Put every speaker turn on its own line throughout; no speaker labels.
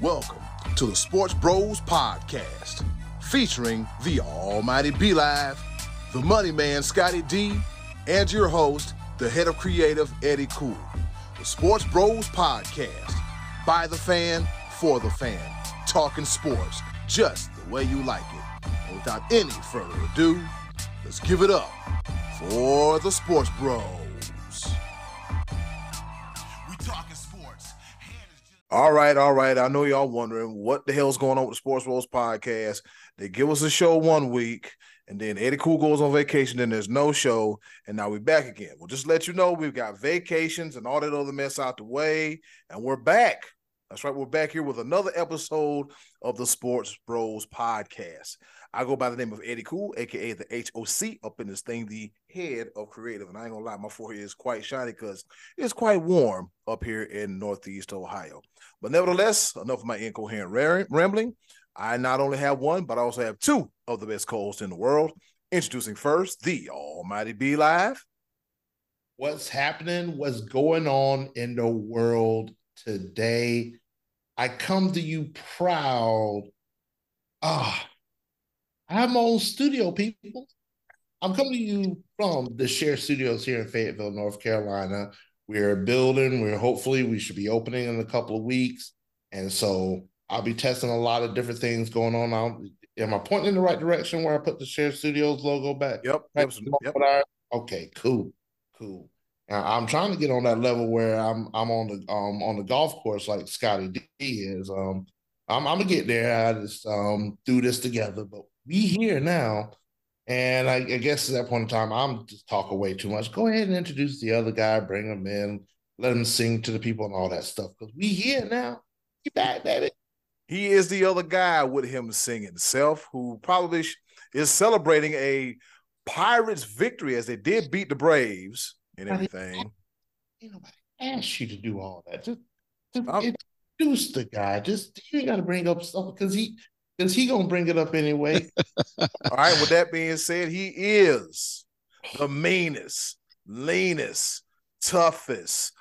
Welcome to the Sports Bros Podcast, featuring the Almighty B Live, the Money Man Scottie D, and your host, the head of creative Eddie Cool. The Sports Bros Podcast, by the fan, for the fan, talking sports just the way you like it. And without any further ado, let's give it up for the Sports Bros. All right, all right. I know y'all wondering what the hell's going on with the Sports Bros podcast. They give us a show one week, and then Eddie Cool goes on vacation, then there's no show, and now we're back again. We'll just let you know we've got vacations and all that other mess out the way, and we're back. That's right, we're back here with another episode of the Sports Bros podcast. I go by the name of Eddie Cool, aka the HOC, up in this thing, the head of creative. And I ain't gonna lie, my forehead is quite shiny because it's quite warm up here in Northeast Ohio. But nevertheless, enough of my incoherent rambling. I not only have one, but I also have two of the best co-hosts in the world. Introducing first the Almighty B Live.
What's happening? What's going on in the world today? I come to you proud. Ah, I have my own studio, people. I'm coming to you from the Share Studios here in Fayetteville, North Carolina. We're building. We're hopefully we should be opening in a couple of weeks, and so I'll be testing a lot of different things going on. Now, am I pointing in the right direction where I put the Share Studios logo back?
Yep.
Right?
yep.
Okay. Cool. Cool. Now, I'm trying to get on that level where I'm I'm on the um on the golf course like Scottie D is. Um, I'm I'm gonna get there. I just um do this together, but we here now. And I, I, guess at that point in time, I'm just talking way too much. Go ahead and introduce the other guy, bring him in, let him sing to the people and all that stuff. Because we here now. You back, baby.
He is the other guy with him singing self, who probably is celebrating a Pirates victory as they did beat the Braves and everything.
Ain't nobody asked you to do all that. Just, just introduce the guy. Just you got to bring up stuff because he because he gonna bring it up anyway.
All right. With that being said, he is the meanest, leanest, toughest,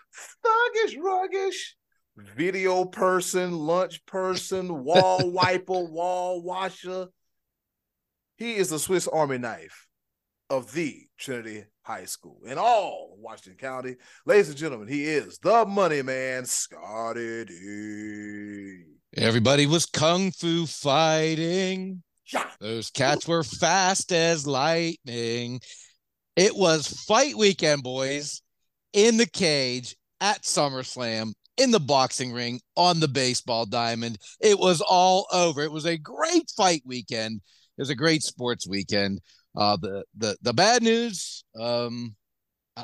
thuggish, ruggish video person, lunch person, wall wiper, wall washer. He is the Swiss Army knife of the Trinity High School in all Washington County. Ladies and gentlemen, he is the money man, Scottie D.
Everybody was kung fu fighting. Those cats were fast as lightning. It was fight weekend, boys, in the cage at SummerSlam, in the boxing ring, on the baseball diamond. It was all over. It was a great fight weekend. It was a great sports weekend. Uh, the the the bad news. Um,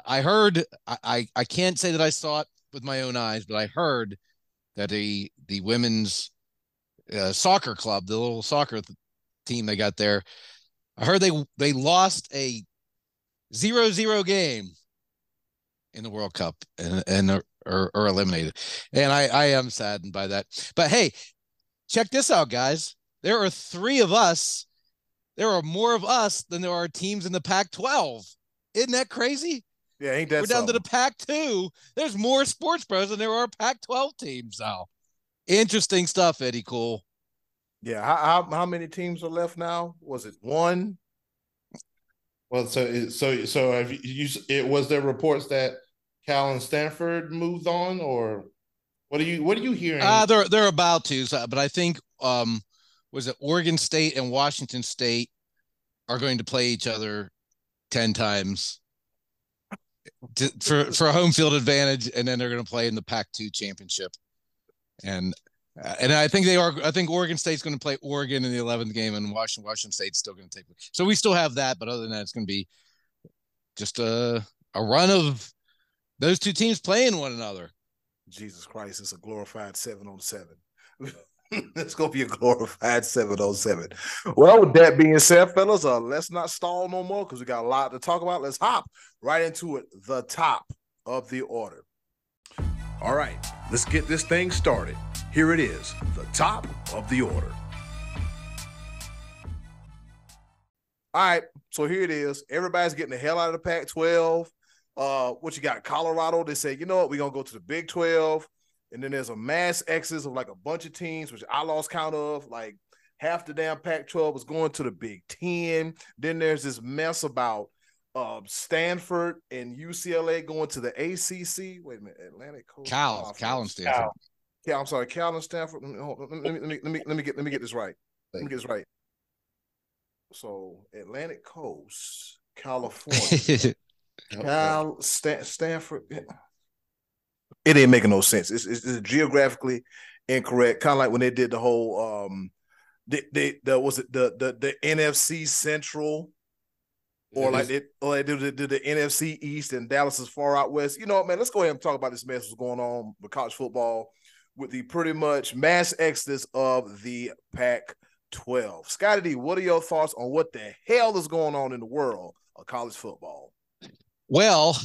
I heard. I I can't say that I saw it with my own eyes, but I heard that the the women's uh, soccer club, the little soccer th- team they got there, I heard they they lost a zero zero game in the World Cup and and are, eliminated, and I I am saddened by that. But hey, check this out, guys. There are three of us. There are more of us than there are teams in the Pac-12. Isn't that crazy?
Yeah, ain't that
We're down
something?
to the Pac two. There's more sports pros than there are Pac 12 teams now. Interesting stuff, Eddie Cool.
Yeah, how, how how many teams are left now? Was it one?
Well, so so so have you? It was there reports that Cal and Stanford moved on, or what are you what are you hearing?
Uh they're they're about to, so, but I think um was it Oregon State and Washington State are going to play each other ten times to, for for a home field advantage, and then they're going to play in the Pac-2 championship. And uh, and I think they are. I think Oregon State's going to play Oregon in the 11th game, and Washington Washington State's still going to take. So we still have that, but other than that, it's going to be just a a run of those two teams playing one another.
Jesus Christ, it's a glorified seven on seven. it's gonna be a glorified seven on seven. Well, with that being said, fellas, uh, let's not stall no more because we got a lot to talk about. Let's hop right into it. The top of the order. All right, let's get this thing started. Here it is, the top of the order. All right, so here it is. Everybody's getting the hell out of the Pac 12. Uh, what you got? Colorado, they say, you know what, we're gonna go to the Big 12. And then there's a mass exodus of like a bunch of teams, which I lost count of. Like half the damn Pac-12 was going to the Big Ten. Then there's this mess about uh, Stanford and UCLA going to the ACC. Wait a minute, Atlantic
Coast. Cal, Cal and Stanford.
Cal. Yeah, I'm sorry, Cal and Stanford. Let me, let me, let me, let me, let me get let me get this right. Let me get this right. So Atlantic Coast, California, Cal, Stan, Stanford. It ain't making no sense. It's, it's, it's geographically incorrect. Kind of like when they did the whole um, they they the was it the the the NFC Central or like it, or they do the, the, the, NFC East and Dallas is far out west. You know, what, man, let's go ahead and talk about this mess that's going on with college football with the pretty much mass exodus of the Pac 12. Scottie D, what are your thoughts on what the hell is going on in the world of college football?
Well,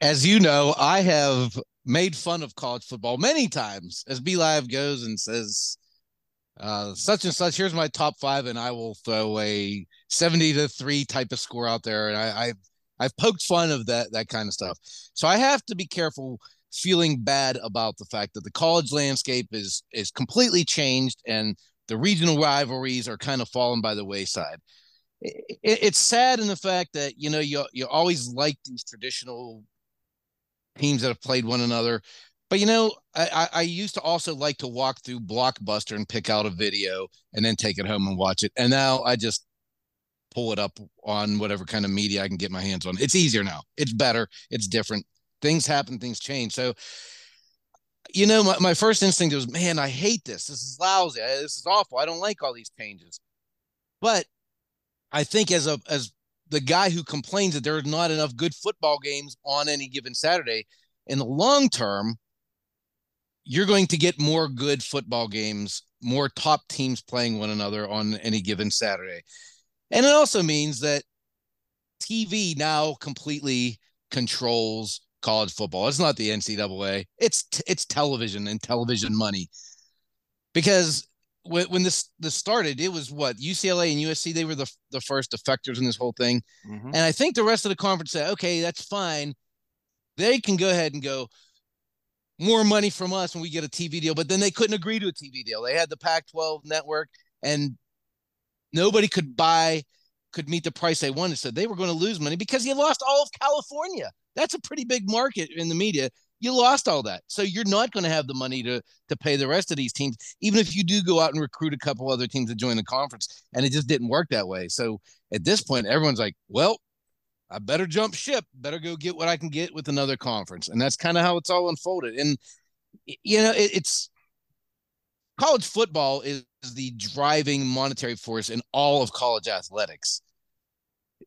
as you know, I have made fun of college football many times as B Live goes and says, uh, such and such, here's my top five, and I will throw a 70 to three type of score out there. And I, I've, I've poked fun of that, that kind of stuff. So I have to be careful feeling bad about the fact that the college landscape is is completely changed and the regional rivalries are kind of fallen by the wayside. It, it, it's sad in the fact that you know you you always like these traditional teams that have played one another, but you know I, I used to also like to walk through Blockbuster and pick out a video and then take it home and watch it, and now I just pull it up on whatever kind of media I can get my hands on. It's easier now. It's better. It's different things happen, things change. So, you know, my, my first instinct was, man, I hate this. This is lousy. This is awful. I don't like all these changes. But I think as a as the guy who complains that there's not enough good football games on any given Saturday, in the long term, you're going to get more good football games, more top teams playing one another on any given Saturday. And it also means that TV now completely controls college football. It's not the NCAA. It's it's television and television money. Because when, when this this started, it was what UCLA and USC. They were the the first defectors in this whole thing, mm-hmm. and I think the rest of the conference said, "Okay, that's fine. They can go ahead and go." More money from us when we get a TV deal, but then they couldn't agree to a TV deal. They had the Pac 12 network, and nobody could buy could meet the price they wanted. So they were going to lose money because you lost all of California. That's a pretty big market in the media. You lost all that. So you're not going to have the money to to pay the rest of these teams, even if you do go out and recruit a couple other teams to join the conference. And it just didn't work that way. So at this point, everyone's like, well, I better jump ship, better go get what I can get with another conference. And that's kind of how it's all unfolded. And you know, it, it's college football is the driving monetary force in all of college athletics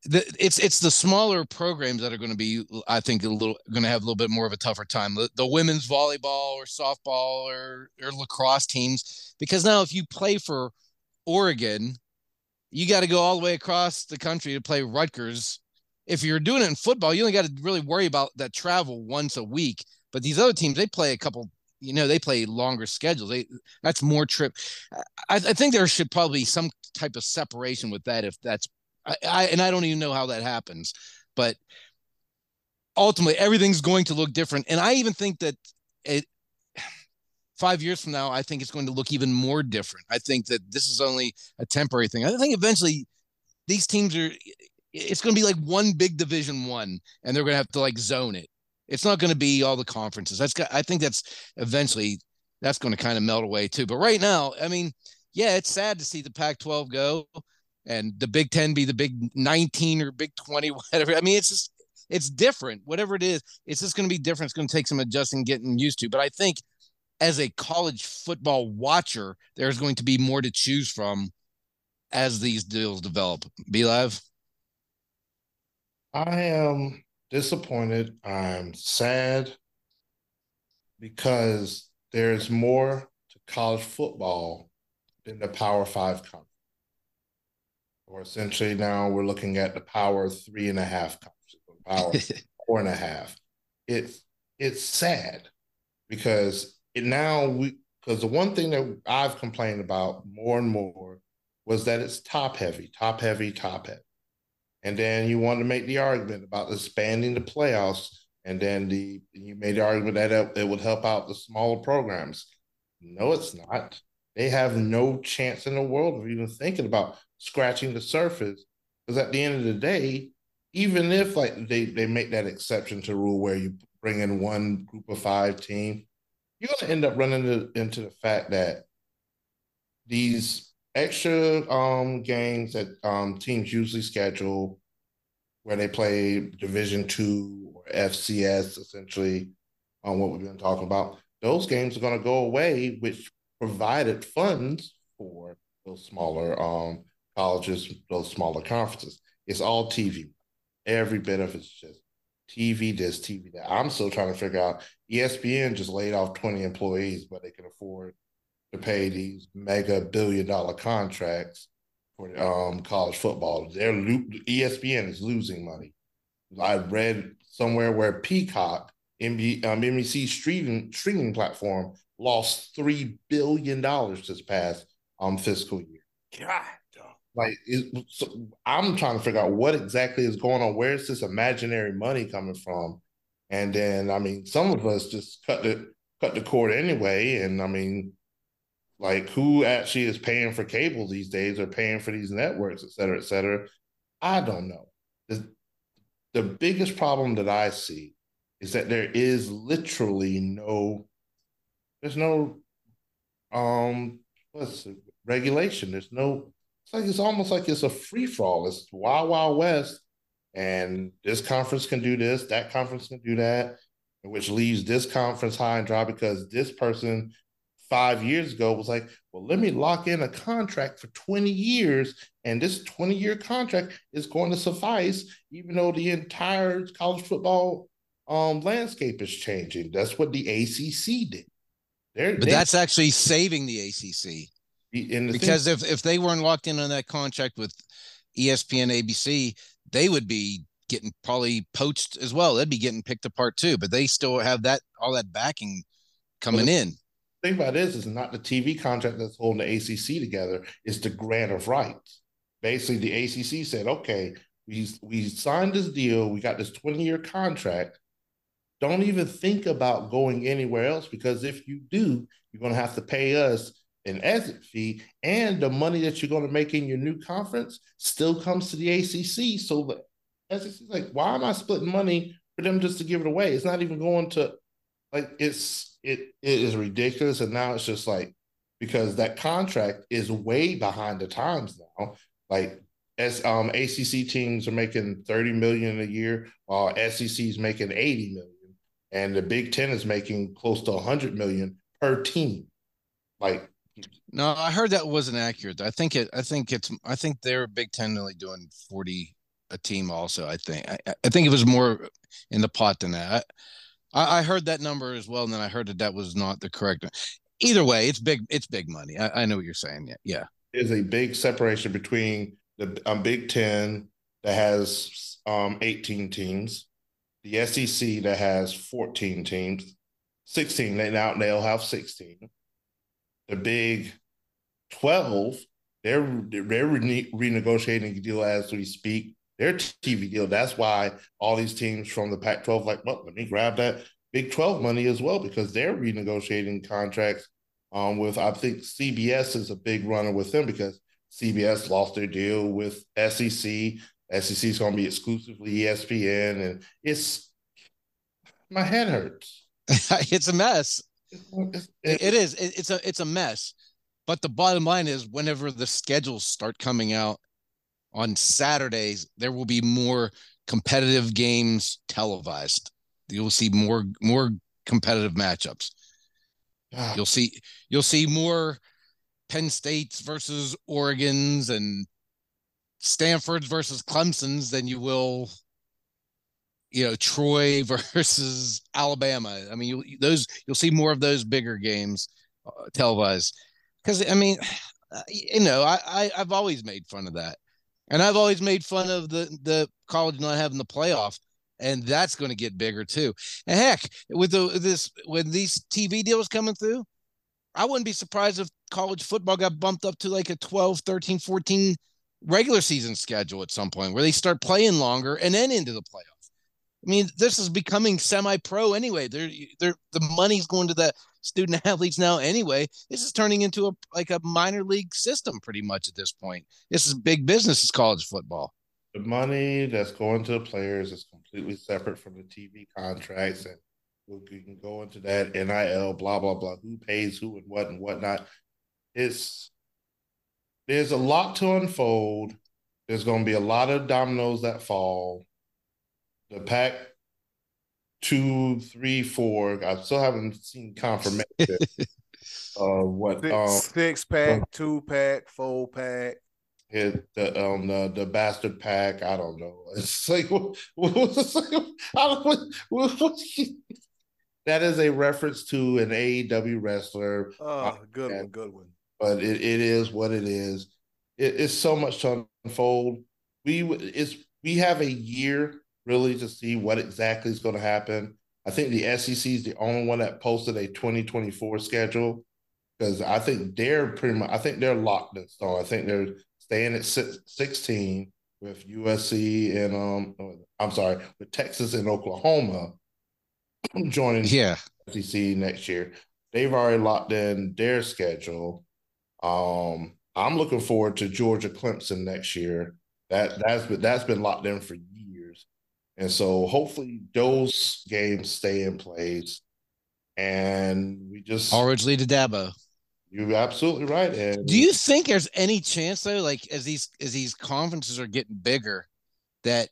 the, it's it's the smaller programs that are going to be, I think, a little going to have a little bit more of a tougher time. The, the women's volleyball or softball or or lacrosse teams, because now if you play for Oregon, you got to go all the way across the country to play Rutgers. If you're doing it in football, you only got to really worry about that travel once a week. But these other teams, they play a couple you know they play longer schedules they that's more trip I, I, think there should probably be some type of separation with that if that's I, I and I don't even know how that happens, but ultimately everything's going to look different. And I even think that it five years from now, I think it's going to look even more different. I think that this is only a temporary thing. I think eventually these teams are it's going to be like one big division one and they're going to have to like zone it. It's not going to be all the conferences. That's I think that's eventually that's going to kind of melt away too. But right now, I mean, yeah, it's sad to see the Pac-12 go and the Big 10 be the Big 19 or Big 20, whatever. I mean, it's just, it's different. Whatever it is, it's just going to be different. It's going to take some adjusting, getting used to. But I think as a college football watcher, there's going to be more to choose from as these deals develop. B Live.
I am disappointed. I'm sad because there's more to college football than the Power Five conference or essentially now we're looking at the power three and a half power four and a half. It's it's sad because it now we because the one thing that I've complained about more and more was that it's top heavy, top heavy, top heavy. And then you want to make the argument about expanding the playoffs And then the you made the argument that it would help out the smaller programs. No, it's not. They have no chance in the world of even thinking about scratching the surface. Because at the end of the day, even if like they, they make that exception to rule where you bring in one group of five team, you're gonna end up running into, into the fact that these extra um games that um teams usually schedule where they play division two or FCS essentially on um, what we've been talking about, those games are gonna go away, which provided funds for those smaller um colleges, those smaller conferences. It's all TV. Every bit of it's just TV this, TV that. I'm still trying to figure out. ESPN just laid off 20 employees, but they can afford to pay these mega billion dollar contracts for um, college football. They're ESPN is losing money. I read somewhere where Peacock, MB, um, NBC streaming streaming platform, lost three billion dollars this past um fiscal year. God, like it, so I'm trying to figure out what exactly is going on. Where is this imaginary money coming from? And then I mean, some of us just cut the cut the cord anyway. And I mean, like who actually is paying for cable these days or paying for these networks, et cetera, et cetera? I don't know. The, the biggest problem that I see is that there is literally no, there's no um what's it, regulation. There's no it's like it's almost like it's a free for all. It's wild, wild west, and this conference can do this, that conference can do that, which leaves this conference high and dry because this person five years ago was like, well, let me lock in a contract for 20 years. And this 20 year contract is going to suffice, even though the entire college football um, landscape is changing. That's what the ACC did.
They're, but that's actually saving the ACC because thing, if if they weren't locked in on that contract with ESPN, ABC, they would be getting probably poached as well. They'd be getting picked apart too. But they still have that all that backing coming well, in.
The thing about this is not the TV contract that's holding the ACC together; it's the grant of rights. Basically, the ACC said, "Okay, we we signed this deal. We got this twenty year contract." Don't even think about going anywhere else because if you do, you're going to have to pay us an exit fee, and the money that you're going to make in your new conference still comes to the ACC. So the SEC is like, why am I splitting money for them just to give it away? It's not even going to like it's it it is ridiculous, and now it's just like because that contract is way behind the times now. Like as um ACC teams are making 30 million a year, while SEC is making 80 million, and the Big Ten is making close to 100 million per team. Like
no, I heard that wasn't accurate. I think it. I think it's. I think they're Big Ten only doing forty a team. Also, I think. I, I think it was more in the pot than that. I, I, heard that number as well, and then I heard that that was not the correct. Either way, it's big. It's big money. I, I know what you're saying. Yeah, yeah.
There's a big separation between the um, Big Ten that has um, 18 teams, the SEC that has 14 teams, 16. They now they'll have 16 the Big 12, they're they're rene- renegotiating a deal as we speak. Their TV deal. That's why all these teams from the Pac-12 like, well, let me grab that Big 12 money as well because they're renegotiating contracts um, with I think CBS is a big runner with them because CBS lost their deal with SEC. SEC is going to be exclusively ESPN, and it's my head hurts.
it's a mess it is. It's a it's a mess. But the bottom line is, whenever the schedules start coming out on Saturdays, there will be more competitive games televised. You'll see more more competitive matchups. Ah. You'll see you'll see more Penn States versus Oregon's and Stanford's versus Clemson's than you will you know Troy versus Alabama. I mean, you, those you'll see more of those bigger games uh, televised because I mean, you know, I, I I've always made fun of that, and I've always made fun of the the college not having the playoff, and that's going to get bigger too. And heck, with the this when these TV deals coming through, I wouldn't be surprised if college football got bumped up to like a 12, 13, 14 regular season schedule at some point where they start playing longer and then into the playoffs I mean, this is becoming semi-pro anyway. They're, they're the money's going to the student athletes now anyway. This is turning into a like a minor league system pretty much at this point. This is big business. Is college football.
The money that's going to the players is completely separate from the TV contracts, and we can go into that NIL, blah blah blah. Who pays who and what and whatnot. It's there's a lot to unfold. There's going to be a lot of dominoes that fall. The pack two, three, four. I still haven't seen confirmation of what
six, um, six pack, two pack, four pack.
Hit the um the, the bastard pack. I don't know. It's like what, what, what, what, what that is a reference to an AEW wrestler.
Oh, good one, good one.
But it, it is what it is. It, it's so much to unfold. We it's we have a year really to see what exactly is going to happen. I think the SEC is the only one that posted a 2024 schedule because I think they're pretty much, I think they're locked in stone. I think they're staying at 16 with USC and, um, I'm sorry, with Texas and Oklahoma joining
yeah.
SEC next year. They've already locked in their schedule. Um, I'm looking forward to Georgia Clemson next year. That that's been that's been locked in for years, and so hopefully those games stay in place. And we just
lead to Dabo.
You're absolutely right. And
do you think there's any chance though, like as these as these conferences are getting bigger, that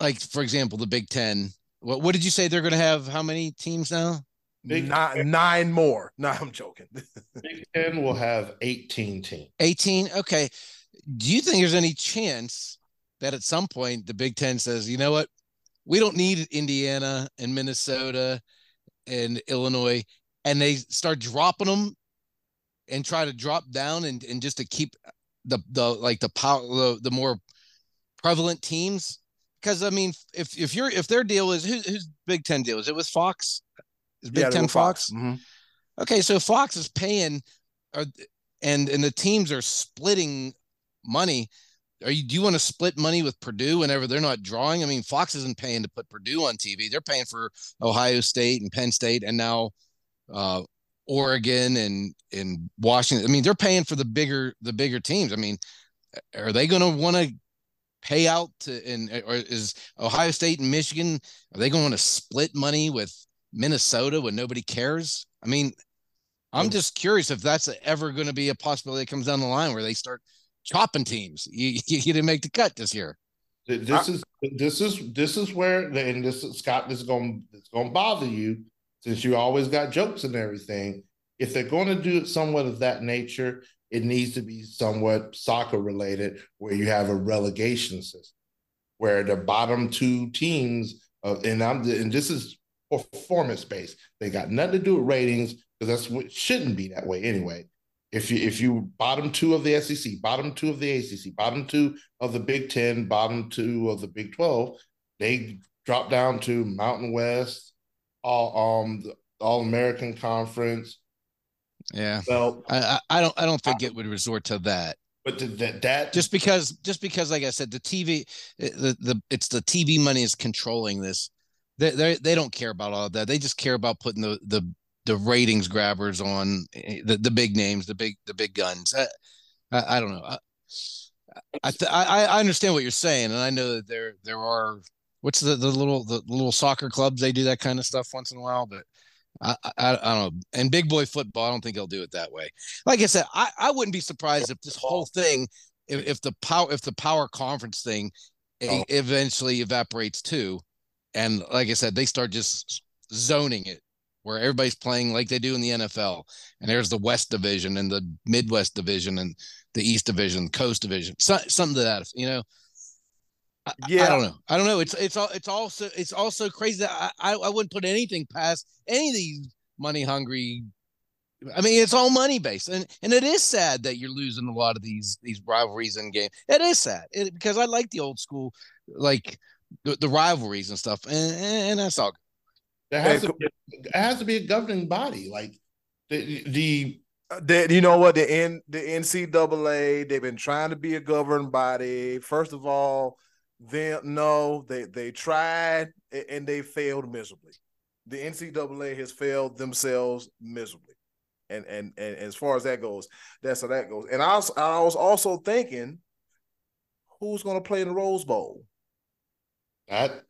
like for example, the Big Ten, what what did you say they're gonna have how many teams now?
Big nine, nine more. No, I'm joking.
Big Ten will have 18 teams.
18. Okay. Do you think there's any chance that at some point the Big Ten says, you know what, we don't need Indiana and Minnesota and Illinois, and they start dropping them and try to drop down and, and just to keep the the like the power the, the more prevalent teams. Because I mean, if if you're if their deal is who, whose Big Ten deal is it with Fox? Is Big yeah, Ten Fox? Fox? Mm-hmm. Okay, so Fox is paying, or and and the teams are splitting money are you do you want to split money with Purdue whenever they're not drawing? I mean, Fox isn't paying to put Purdue on TV. They're paying for Ohio State and Penn State and now uh, Oregon and and Washington. I mean, they're paying for the bigger the bigger teams. I mean, are they going to want to pay out to and or is Ohio State and Michigan are they going to split money with Minnesota when nobody cares? I mean, I'm just curious if that's ever going to be a possibility that comes down the line where they start chopping teams. You, you, didn't make the cut this year.
This is this is this is where and this is, Scott this is going it's going to bother you since you always got jokes and everything. If they're going to do it somewhat of that nature, it needs to be somewhat soccer related, where you have a relegation system, where the bottom two teams of and I'm and this is performance based. They got nothing to do with ratings because that's what shouldn't be that way anyway. If you if you bottom two of the SEC, bottom two of the ACC, bottom two of the Big Ten, bottom two of the Big Twelve, they drop down to Mountain West, all um All American Conference.
Yeah. Well, I I don't I don't think I, it would resort to that.
But that that
just because just because like I said the TV the the it's the TV money is controlling this. They they they don't care about all of that. They just care about putting the the the ratings grabbers on eh, the, the big names, the big the big guns. I, I, I don't know. I I, th- I, I understand what you're saying, and I know that there there are what's the, the little the little soccer clubs they do that kind of stuff once in a while, but I, I, I don't know. And big boy football, I don't think they'll do it that way. Like I said, I, I wouldn't be surprised if this whole thing, if, if the power if the power conference thing oh. eventually evaporates too, and like I said, they start just zoning it where everybody's playing like they do in the NFL. And there's the West Division and the Midwest Division and the East Division, Coast Division, so, something to that, you know. yeah, I, I, don't know. I don't know. It's it's all it's also it's also crazy that I, I, I wouldn't put anything past any of these money hungry. I mean, it's all money based, and and it is sad that you're losing a lot of these these rivalries in game. It is sad it, because I like the old school, like the, the rivalries and stuff, and, and that's all.
There has, to be, it has to be a governing body. Like the, the uh,
that you know what the N the NCAA they've been trying to be a governing body. First of all, Then no, they they tried and they failed miserably. The NCAA has failed themselves miserably, and and and as far as that goes, that's how that goes. And I was I was also thinking, who's going to play in the Rose Bowl?
That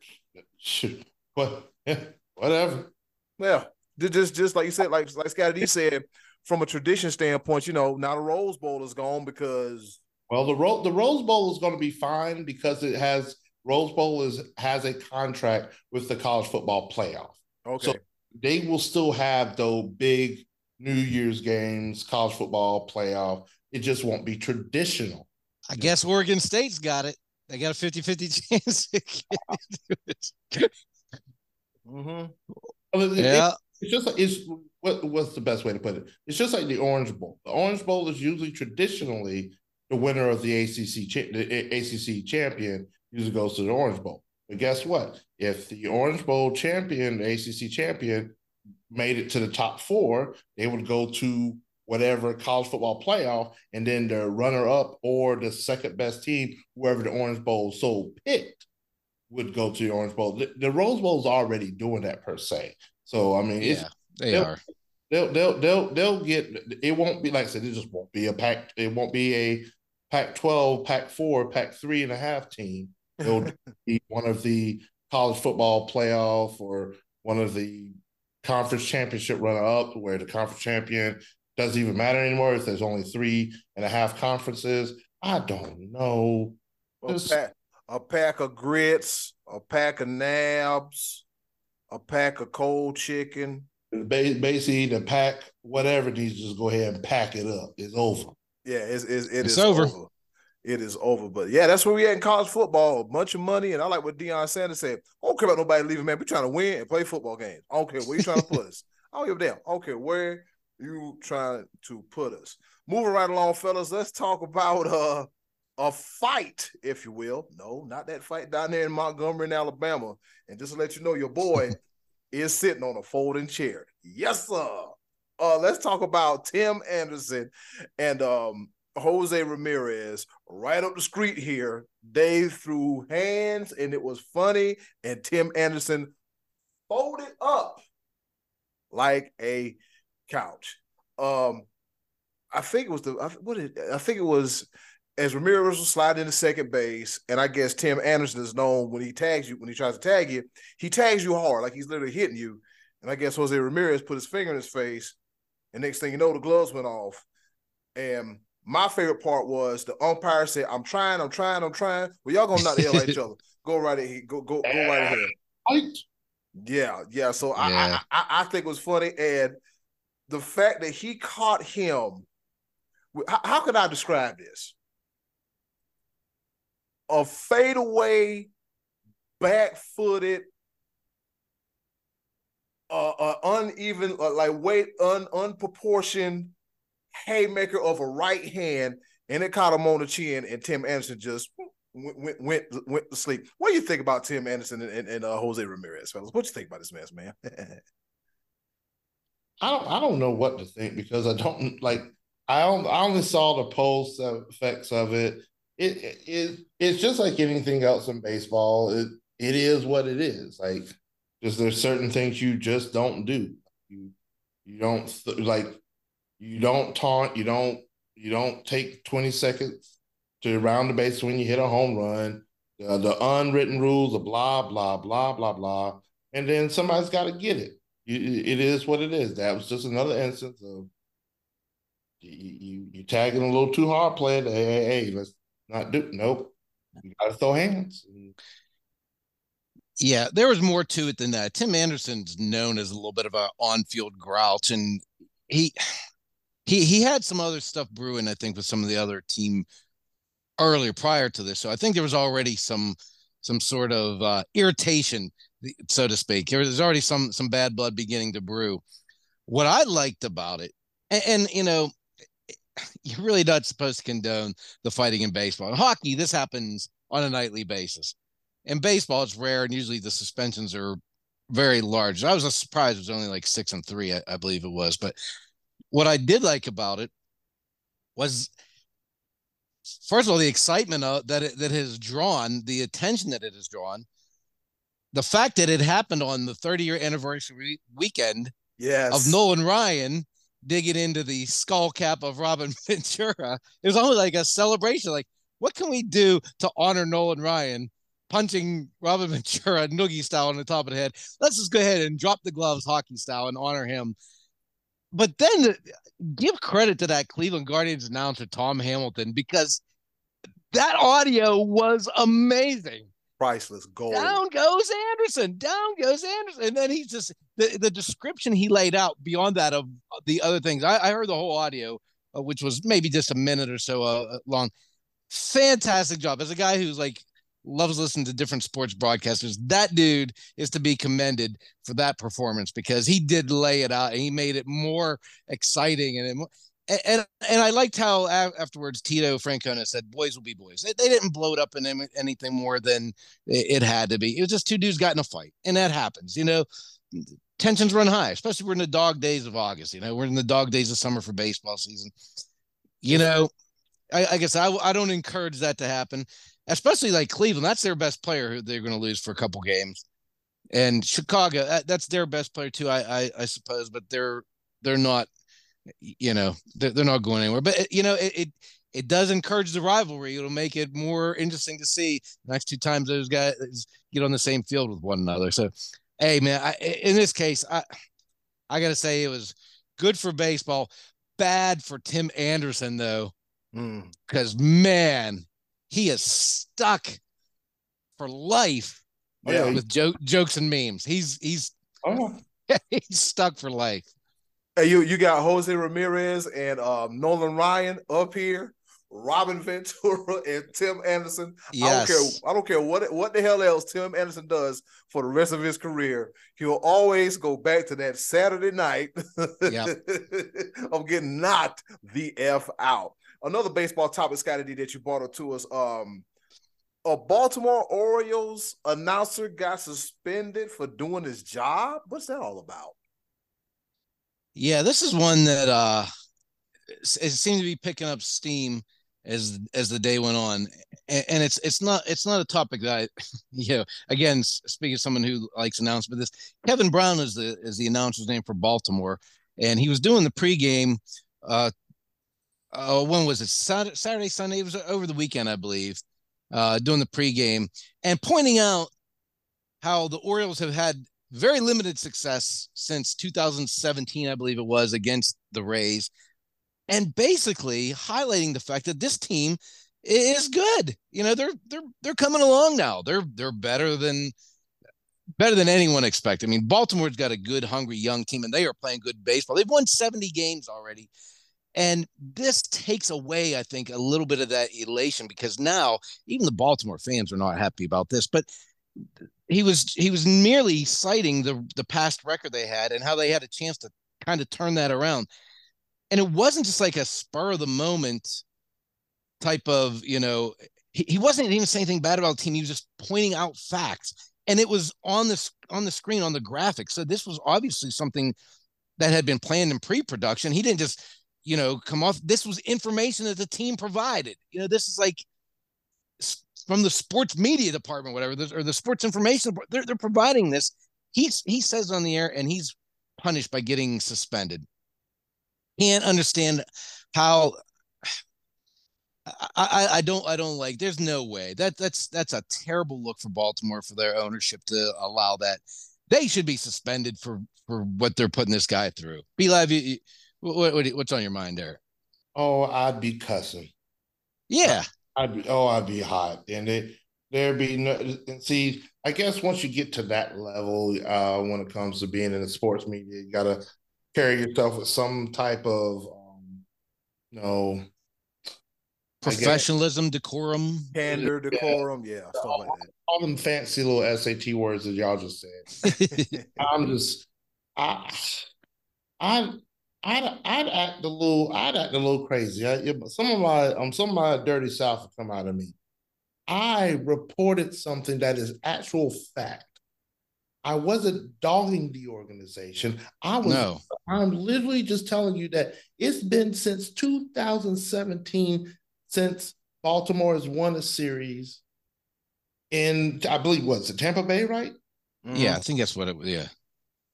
should what whatever.
Yeah, just just like you said, like like Scottie D said, from a tradition standpoint, you know, now the Rose Bowl is gone because
well, the Ro- the Rose Bowl is going to be fine because it has Rose Bowl is has a contract with the college football playoff.
Okay. So
they will still have those big New Year's games, college football playoff. It just won't be traditional.
I guess Oregon State's got it. They got a 50 50 chance.
mm-hmm. Yeah. it's just like it's what, what's the best way to put it? It's just like the Orange Bowl. The Orange Bowl is usually traditionally the winner of the ACC the ACC champion usually goes to the Orange Bowl. But guess what? If the Orange Bowl champion, the ACC champion, made it to the top four, they would go to whatever college football playoff, and then the runner up or the second best team, whoever the Orange Bowl so picked, would go to the Orange Bowl. The, the Rose Bowl is already doing that per se. So I mean,
yeah, they are.
They'll they'll they'll they'll get. It won't be like I said. It just won't be a pack. It won't be a Pac twelve, Pac four, Pac three and a half team. It'll be one of the college football playoff or one of the conference championship runner up, where the conference champion doesn't even matter anymore if there's only three and a half conferences. I don't know.
A pack, a pack of grits, a pack of nabs, a pack of cold chicken.
Basically, the pack, whatever needs to just go ahead and pack it up. It's over.
Yeah, it's, it's, it it's is over. over. It is over. But yeah, that's where we at in college football. A bunch of money. And I like what Deion Sanders said. I don't care about nobody leaving, man. We're trying to win and play football games. I don't care where you trying to put us. I don't give a damn. I don't care where you trying to put us. Moving right along, fellas. Let's talk about uh a fight, if you will. No, not that fight down there in Montgomery, in Alabama. And just to let you know, your boy is sitting on a folding chair. Yes, sir. Uh, let's talk about Tim Anderson and um Jose Ramirez right up the street here. They threw hands and it was funny. And Tim Anderson folded up like a couch. Um, I think it was the what I think it was as Ramirez was sliding into second base, and I guess Tim Anderson is known when he tags you, when he tries to tag you, he tags you hard, like he's literally hitting you. And I guess Jose Ramirez put his finger in his face, and next thing you know, the gloves went off. And my favorite part was the umpire said, "I'm trying, I'm trying, I'm trying." Well, y'all gonna knock the hell out each other. Go right ahead. Go go go right ahead. Yeah, yeah. So yeah. I, I I think it was funny, and the fact that he caught him. How, how can I describe this? A fadeaway, back-footed, uh, uh uneven, uh, like weight un unproportioned haymaker of a right hand, and it caught him on the chin, and Tim Anderson just went went went, to sleep. What do you think about Tim Anderson and, and, and uh, Jose Ramirez, fellas? What do you think about this mess, man?
I don't I don't know what to think because I don't like I don't I only saw the post effects of it. It, it, it it's just like anything else in baseball. It it is what it is. Like just there's certain things you just don't do. You you don't like you don't taunt, you don't you don't take 20 seconds to round the base when you hit a home run. Uh, the unwritten rules of blah blah blah blah blah, and then somebody's got to get it. It is what it is. That was just another instance of you you, you tagging a little too hard, playing. Hey, hey, hey, let's not do. Nope, you got to throw hands.
Yeah, there was more to it than that. Tim Anderson's known as a little bit of an on-field grouch, and he he he had some other stuff brewing, I think, with some of the other team earlier prior to this. So I think there was already some some sort of uh, irritation, so to speak. There was already some some bad blood beginning to brew. What I liked about it, and, and you know, you're really not supposed to condone the fighting in baseball. In hockey, this happens on a nightly basis. In baseball, it's rare, and usually the suspensions are very large. I was surprised it was only like six and three, I, I believe it was, but what I did like about it was first of all, the excitement uh, that it, that has drawn, the attention that it has drawn, the fact that it happened on the 30 year anniversary weekend
yes.
of Nolan Ryan digging into the skull cap of Robin Ventura. It was almost like a celebration. Like, what can we do to honor Nolan Ryan punching Robin Ventura noogie style on the top of the head? Let's just go ahead and drop the gloves hockey style and honor him. But then give credit to that Cleveland Guardians announcer, Tom Hamilton, because that audio was amazing
priceless gold.
Down goes Anderson. Down goes Anderson. And then he's just the, the description he laid out beyond that of the other things. I, I heard the whole audio, uh, which was maybe just a minute or so uh, uh, long. Fantastic job. As a guy who's like loves listening to different sports broadcasters, that dude is to be commended for that performance because he did lay it out and he made it more exciting and it, and and I liked how afterwards Tito Francona said, "Boys will be boys." They, they didn't blow it up in anything more than it, had to be. It was just two dudes got in a fight, and that happens. You know, tensions run high, especially we're in the dog days of August. You know, we're in the dog days of summer for baseball season. You know, I, I guess I I don't encourage that to happen, especially like Cleveland. That's their best player who they're going to lose for a couple games, and Chicago. That's their best player too. I I, I suppose, but they're they're not you know they're, they're not going anywhere. But you know it, it it does encourage the rivalry. It'll make it more interesting to see next two times those guys get on the same field with one another. So, hey man, I, in this case, I I gotta say it was good for baseball, bad for Tim Anderson though, because mm. man, he is stuck for life yeah. with joke, jokes and memes. He's he's oh. he's stuck for life.
Hey, you you got Jose Ramirez and um, Nolan Ryan up here, Robin Ventura and Tim Anderson. Yes. I don't care. I don't care what what the hell else Tim Anderson does for the rest of his career. He'll always go back to that Saturday night yep. of getting knocked the f out. Another baseball topic, Scottie, that you brought up to us. Um, a Baltimore Orioles announcer got suspended for doing his job. What's that all about?
Yeah, this is one that uh it seemed to be picking up steam as as the day went on, and, it's it's not it's not a topic that I, you know, again speaking of someone who likes announcement, this Kevin Brown is the is the announcer's name for Baltimore, and he was doing the pregame. Uh, uh, when was it? Saturday, Saturday, Sunday. It was over the weekend, I believe. Uh, doing the pregame and pointing out how the Orioles have had very limited success since 2017, I believe it was, against the Rays, and basically highlighting the fact that this team is good. You know, they're they're they're coming along now. They're they're better than better than anyone expected. I mean, Baltimore's got a good, hungry young team, and they are playing good baseball. They've won 70 games already. And this takes away, I think, a little bit of that elation because now even the Baltimore fans are not happy about this. But he was he was merely citing the the past record they had and how they had a chance to kind of turn that around. And it wasn't just like a spur of the moment type of, you know, he, he wasn't even saying anything bad about the team. He was just pointing out facts. And it was on this on the screen on the graphic. So this was obviously something that had been planned in pre-production. He didn't just, you know, come off. This was information that the team provided. You know, this is like from the sports media department, whatever, or the sports information, they're, they're providing this. He's, he says on the air and he's punished by getting suspended. Can't understand how I, I, I don't I don't like there's no way that that's that's a terrible look for Baltimore for their ownership to allow that they should be suspended for for what they're putting this guy through. B Live. What, what, what's on your mind there?
Oh, I'd be cussing.
Yeah,
I'd be oh, I'd be hot, and it there'd be no. And see, I guess once you get to that level, uh, when it comes to being in the sports media, you gotta carry yourself with some type of, um, you know,
professionalism, decorum,
candor, decorum, yeah, yeah stuff all, like that.
All them fancy little SAT words that y'all just said. I'm just, I, I I'd I'd act a little I'd act a little crazy. I, some of my um some of my dirty south will come out of me. I reported something that is actual fact. I wasn't dogging the organization. I was no. I'm literally just telling you that it's been since 2017 since Baltimore has won a series in, I believe, what's it, Tampa Bay, right?
Mm-hmm. Yeah, I think that's what it was. Yeah.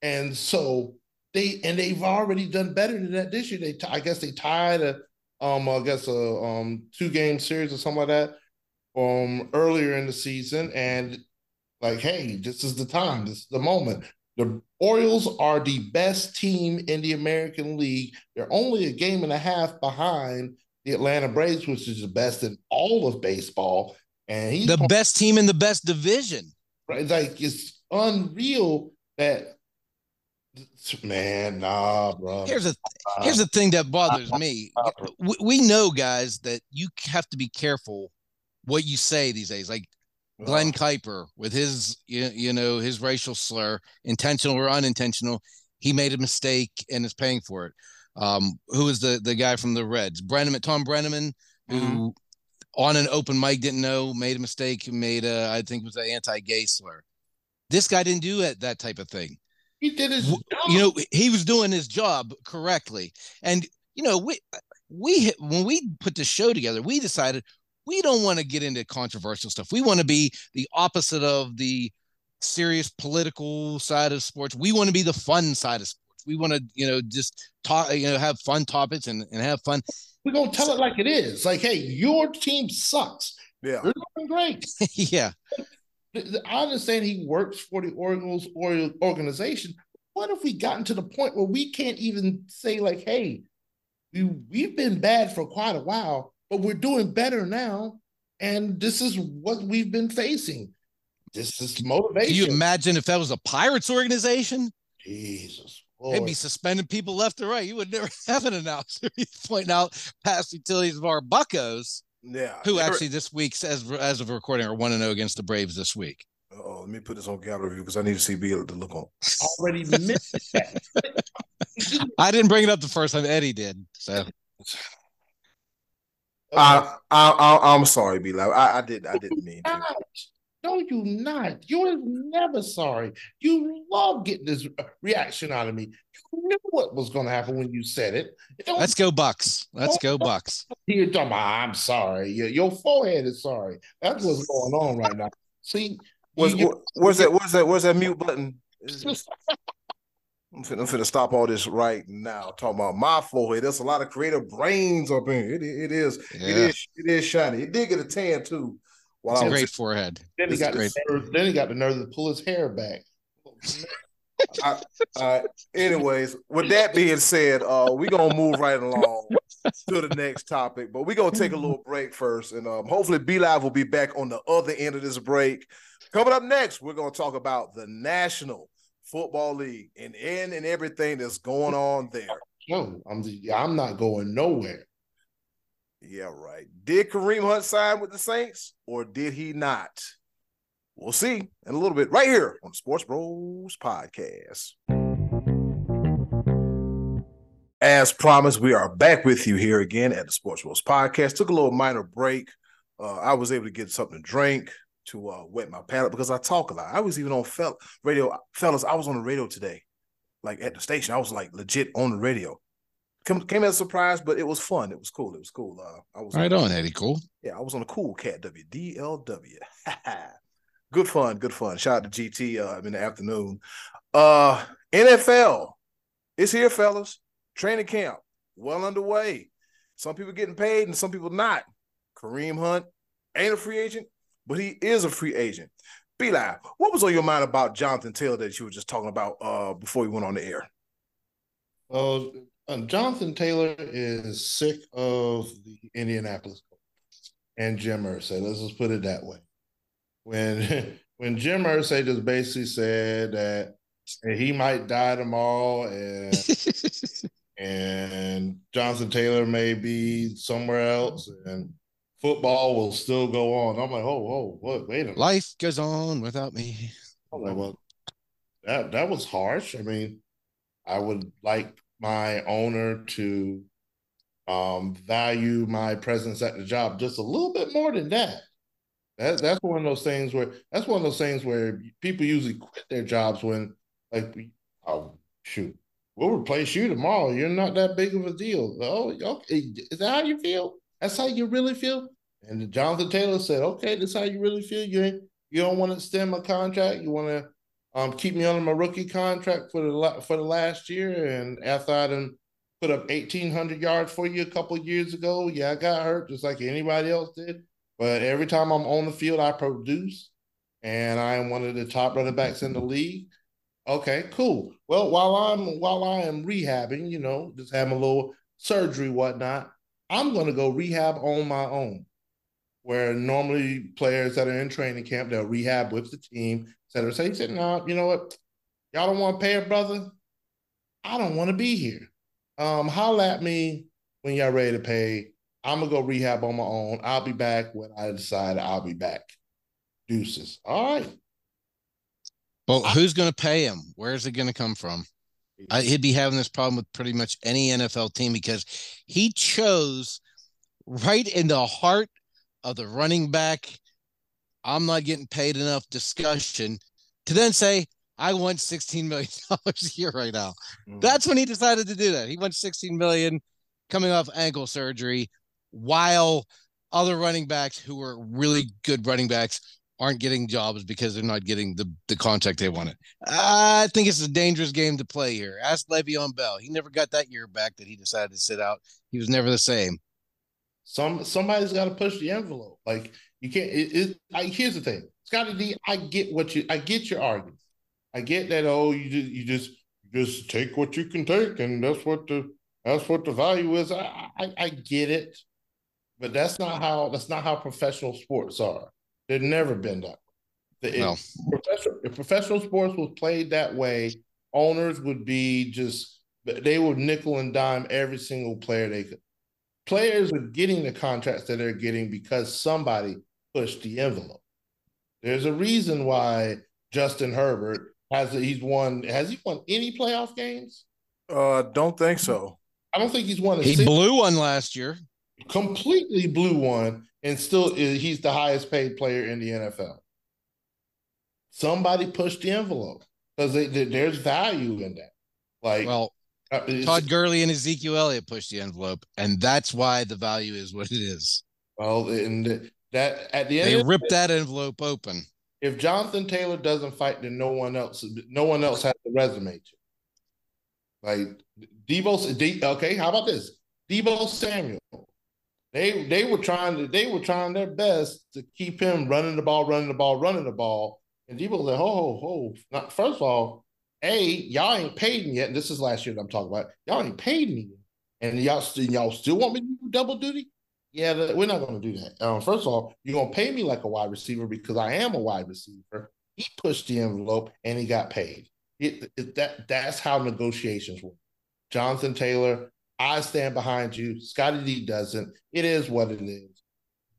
And so they and they've already done better than that this year. They, I guess, they tied a, um, I guess a um two game series or something like that, um, earlier in the season, and like, hey, this is the time, this is the moment. The Orioles are the best team in the American League. They're only a game and a half behind the Atlanta Braves, which is the best in all of baseball. And he's
the best team in the best division.
Right. Like it's unreal that man, nah, bro.
Here's a here's the thing that bothers me. We, we know, guys, that you have to be careful what you say these days. Like Glen Kuiper with his you, you know his racial slur, intentional or unintentional, he made a mistake and is paying for it. Um, who is the the guy from the Reds? Brennaman, Tom Brennaman, who mm-hmm. on an open mic didn't know, made a mistake, made a I think it was an anti-gay slur. This guy didn't do it, that type of thing.
He did his
job. You know, he was doing his job correctly. And you know, we we when we put the show together, we decided we don't want to get into controversial stuff. We want to be the opposite of the serious political side of sports. We want to be the fun side of sports. We want to, you know, just talk, you know, have fun topics and, and have fun.
We're gonna tell it like it is. Like, hey, your team sucks.
Yeah.
You're doing great.
yeah.
I understand he works for the Orioles organization. What if we gotten to the point where we can't even say, like, hey, we, we've been bad for quite a while but we're doing better now. And this is what we've been facing. This is motivation.
Can you imagine if that was a Pirates organization?
Jesus.
Lord. They'd be suspending people left or right. You would never have an announcer pointing out past utilities of our buckos.
Yeah.
Who actually this week, as as of recording, are 1 and 0 against the Braves this week.
Oh, let me put this on gallery view because I need to see Bill uh, to look on.
Already missed that.
I didn't bring it up the first time Eddie did. So
I, I, I, am sorry, B. I, I did, I didn't mean to.
No, you not. You are never sorry. You love getting this reaction out of me. You knew what was going to happen when you said it.
Let's go Bucks. Let's go Bucks.
You're talking about, I'm sorry. Your, your forehead is sorry. That's what's going on right now. See,
was, you, where's that? Where's that? Where's that mute button? I'm finna, I'm finna stop all this right now. Talking about my forehead. There's a lot of creative brains up in it. It is. Yeah. It is. It is shiny. It did get a tan too.
While it's a great forehead.
Then he got the nerve, then he got the nerve to pull his hair back.
I, uh, anyways, with that being said, uh, we're gonna move right along to the next topic, but we're gonna take a little break first, and um, hopefully, B Live will be back on the other end of this break. Coming up next, we're gonna talk about the National Football League and in and everything that's going on there.
No, I'm I'm not going nowhere.
Yeah, right. Did Kareem Hunt sign with the Saints or did he not? We'll see in a little bit right here on the Sports Bros Podcast. As promised, we are back with you here again at the Sports Bros Podcast. Took a little minor break. Uh, I was able to get something to drink, to uh, wet my palate because I talk a lot. I was even on fel- radio, fellas. I was on the radio today, like at the station. I was like legit on the radio. Came, came as a surprise, but it was fun. It was cool. It was cool. Uh, I was
right on, on Eddie. Cool.
Yeah, I was on a cool cat WDLW. good fun. Good fun. Shout out to GT uh, in the afternoon. Uh, NFL, it's here, fellas. Training camp well underway. Some people getting paid and some people not. Kareem Hunt ain't a free agent but he is a free agent. B Live. What was on your mind about Jonathan Taylor that you were just talking about uh, before we went on the air?
Well, uh, Jonathan Taylor is sick of the Indianapolis and Jim Irsay. Let's just put it that way. When when Jim Irsay just basically said that he might die tomorrow and and Jonathan Taylor may be somewhere else and football will still go on. I'm like, oh, oh, what? Wait a minute.
Life goes on without me.
I'm like, well, that that was harsh. I mean, I would like my owner to um, value my presence at the job just a little bit more than that. That that's one of those things where that's one of those things where people usually quit their jobs when like, oh shoot, we'll replace you tomorrow. You're not that big of a deal. Oh, okay. Is that how you feel? That's how you really feel? And Jonathan Taylor said, "Okay, that's how you really feel. You you don't want to extend my contract. You want to um, keep me under my rookie contract for the for the last year. And after I done put up eighteen hundred yards for you a couple years ago, yeah, I got hurt just like anybody else did. But every time I'm on the field, I produce, and I am one of the top running backs in the league. Okay, cool. Well, while I'm while I am rehabbing, you know, just having a little surgery, whatnot, I'm gonna go rehab on my own where normally players that are in training camp, they'll rehab with the team, So he said, no, you know what? Y'all don't want to pay a brother? I don't want to be here. Um, holla at me when y'all ready to pay. I'm gonna go rehab on my own. I'll be back when I decide I'll be back. Deuces. All right.
Well, who's going to pay him? Where's it to come from? I, he'd be having this problem with pretty much any NFL team because he chose right in the heart of the running back, I'm not getting paid enough discussion to then say, I want $16 million a year right now. Mm. That's when he decided to do that. He went 16 million coming off ankle surgery while other running backs who were really good running backs aren't getting jobs because they're not getting the, the contract they wanted. I think it's a dangerous game to play here. Ask Le'Veon Bell. He never got that year back that he decided to sit out. He was never the same.
Some somebody's got to push the envelope. Like you can't. It, it, I, here's the thing, Scottie D. I get what you. I get your argument. I get that. Oh, you just you just you just take what you can take, and that's what the that's what the value is. I, I I get it, but that's not how that's not how professional sports are. They've never been that. Way. No. If, professional, if professional sports was played that way, owners would be just they would nickel and dime every single player they could players are getting the contracts that they're getting because somebody pushed the envelope. There's a reason why Justin Herbert has he's won has he won any playoff games?
Uh don't think so.
I don't think he's won
He six, blew one last year.
Completely blew one and still he's the highest paid player in the NFL. Somebody pushed the envelope because there's value in that. Like
well, uh, Todd Gurley and Ezekiel Elliott pushed the envelope, and that's why the value is what it is.
Well, and that at the
end, they ripped that envelope open.
If Jonathan Taylor doesn't fight, then no one else, no one else has the resume to. Like Deebo, D, okay, how about this? Deebo Samuel. They they were trying to they were trying their best to keep him running the ball, running the ball, running the ball. And Deebo said, "Ho ho ho!" Not first of all, a, y'all ain't paid me yet. this is last year that I'm talking about. Y'all ain't paid me And y'all still y'all still want me to do double duty? Yeah, we're not going to do that. Um, first of all, you're going to pay me like a wide receiver because I am a wide receiver. He pushed the envelope and he got paid. It, it, that that's how negotiations work. Jonathan Taylor, I stand behind you. Scottie D doesn't. It is what it is.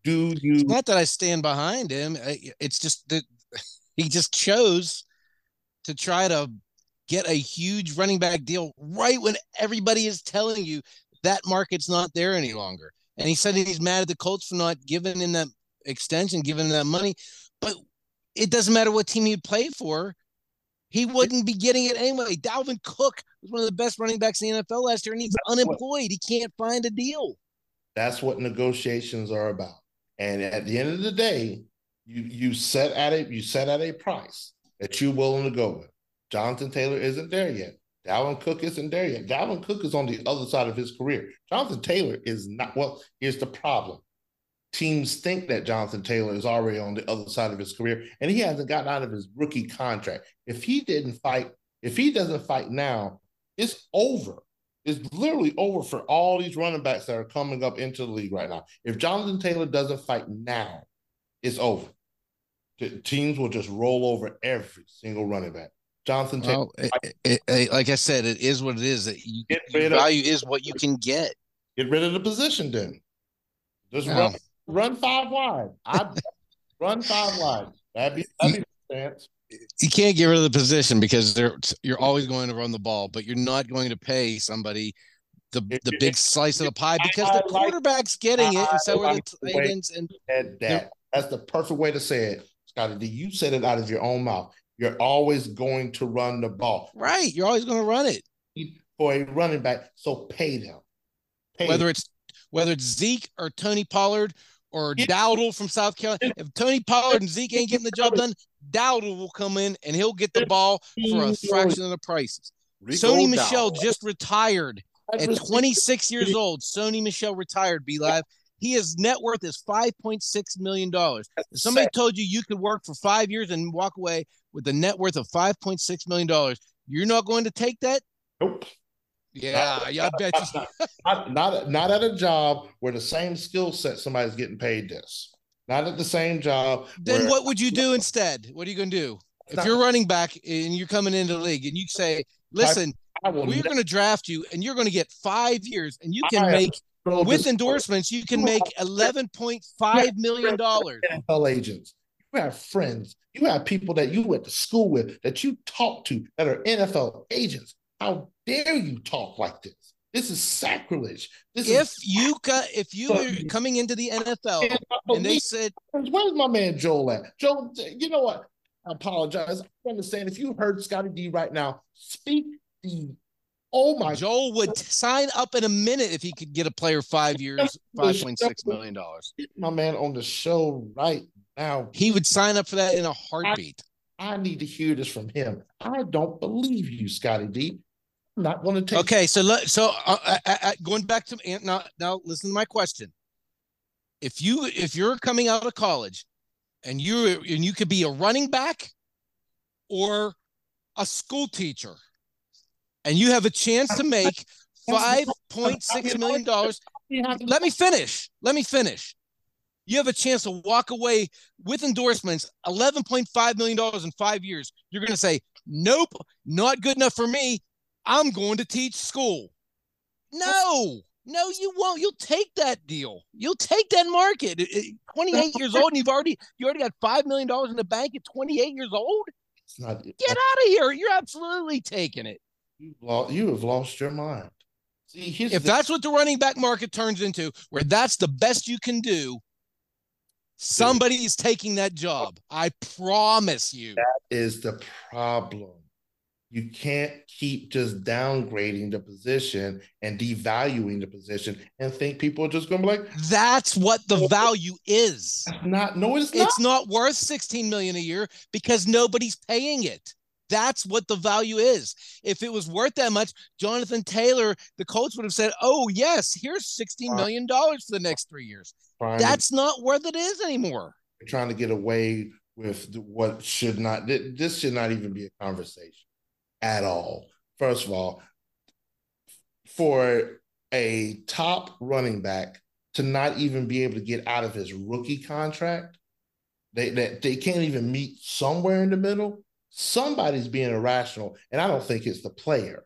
Do you?
It's not that I stand behind him. It's just that he just chose to try to get a huge running back deal right when everybody is telling you that market's not there any longer. And he said he's mad at the Colts for not giving him that extension, giving him that money. But it doesn't matter what team he'd play for. He wouldn't be getting it anyway. Dalvin Cook was one of the best running backs in the NFL last year, and he's unemployed. He can't find a deal.
That's what negotiations are about. And at the end of the day, you you set at it, you set at a price that you're willing to go with. Jonathan Taylor isn't there yet. Dalvin Cook isn't there yet. Dalvin Cook is on the other side of his career. Jonathan Taylor is not. Well, here's the problem. Teams think that Jonathan Taylor is already on the other side of his career, and he hasn't gotten out of his rookie contract. If he didn't fight, if he doesn't fight now, it's over. It's literally over for all these running backs that are coming up into the league right now. If Jonathan Taylor doesn't fight now, it's over. Teams will just roll over every single running back. Jonathan
well, it, it, it, like I said, it is what it is. That you, value of, is what you can get.
Get rid of the position, then. Just no. run, run five wide. I run five wide. That'd be that'd be
stance. You can't get rid of the position because you're always going to run the ball, but you're not going to pay somebody the the big slice of the pie because the quarterback's getting it, and so are the tight ends. And
that. That's the perfect way to say it, Scottie. You said it out of your own mouth. You're always going to run the ball.
Right. You're always going to run it.
For a running back. So pay them.
Pay whether them. it's whether it's Zeke or Tony Pollard or Dowdle from South Carolina. If Tony Pollard and Zeke ain't getting the job done, Dowdle will come in and he'll get the ball for a fraction of the prices. Sony
Michel
just retired at 26 years old. Sony Michel retired. B Live. He his net worth is 5.6 million dollars. If somebody told you you could work for five years and walk away with a net worth of 5.6 million dollars, you're not going to take that.
Nope.
Yeah, yeah, I bet you.
Not, not not at a job where the same skill set somebody's getting paid this. Not at the same job.
Then
where-
what would you do instead? What are you going to do if
Not-
you're running back and you're coming into the league and you say, "Listen,
I will
we're going to draft you and you're going to get five years and you can
I
make with endorsements you can make 11.5 million dollars."
NFL agents. You have friends. You have people that you went to school with that you talk to that are NFL agents. How dare you talk like this? This is sacrilege. This
If
is
you got if you were coming into the NFL and they said
Where's my man Joel at? Joel, you know what? I apologize. I understand if you heard Scottie D right now, speak the oh my
Joel would sign up in a minute if he could get a player five years, five point six million dollars.
my man on the show right now.
He would sign up for that in a heartbeat.
I need to hear this from him. I don't believe you, Scottie D. I'm not going to take
Okay, so let so uh, uh, uh, going back to now now listen to my question. If you if you're coming out of college and you and you could be a running back or a school teacher and you have a chance to make five point six million dollars let me finish. Let me finish. You have a chance to walk away with endorsements, $11.5 million in five years. You're going to say, nope, not good enough for me. I'm going to teach school. No, no, you won't. You'll take that deal. You'll take that market. It- it- 28 years old, and you've already you already got five million dollars in the bank at 28 years old.
It's not.
Get out of here. You're absolutely taking it.
You've lost, you have lost your mind. See,
if
the,
that's what the running back market turns into, where that's the best you can do, somebody is taking that job. I promise you.
That is the problem. You can't keep just downgrading the position and devaluing the position and think people are just going to be like,
That's what the value is.
"That's not. No, it's not.
It's not worth 16 million a year because nobody's paying it. That's what the value is. If it was worth that much, Jonathan Taylor, the coach would have said, "Oh yes, here's 16 uh-huh. million dollars for the next 3 years."
Trying to-
That's not worth it is anymore.
trying to get away with what should not this should not even be a conversation at all. First of all for a top running back to not even be able to get out of his rookie contract they that they can't even meet somewhere in the middle. Somebody's being irrational and i don't think it's the player.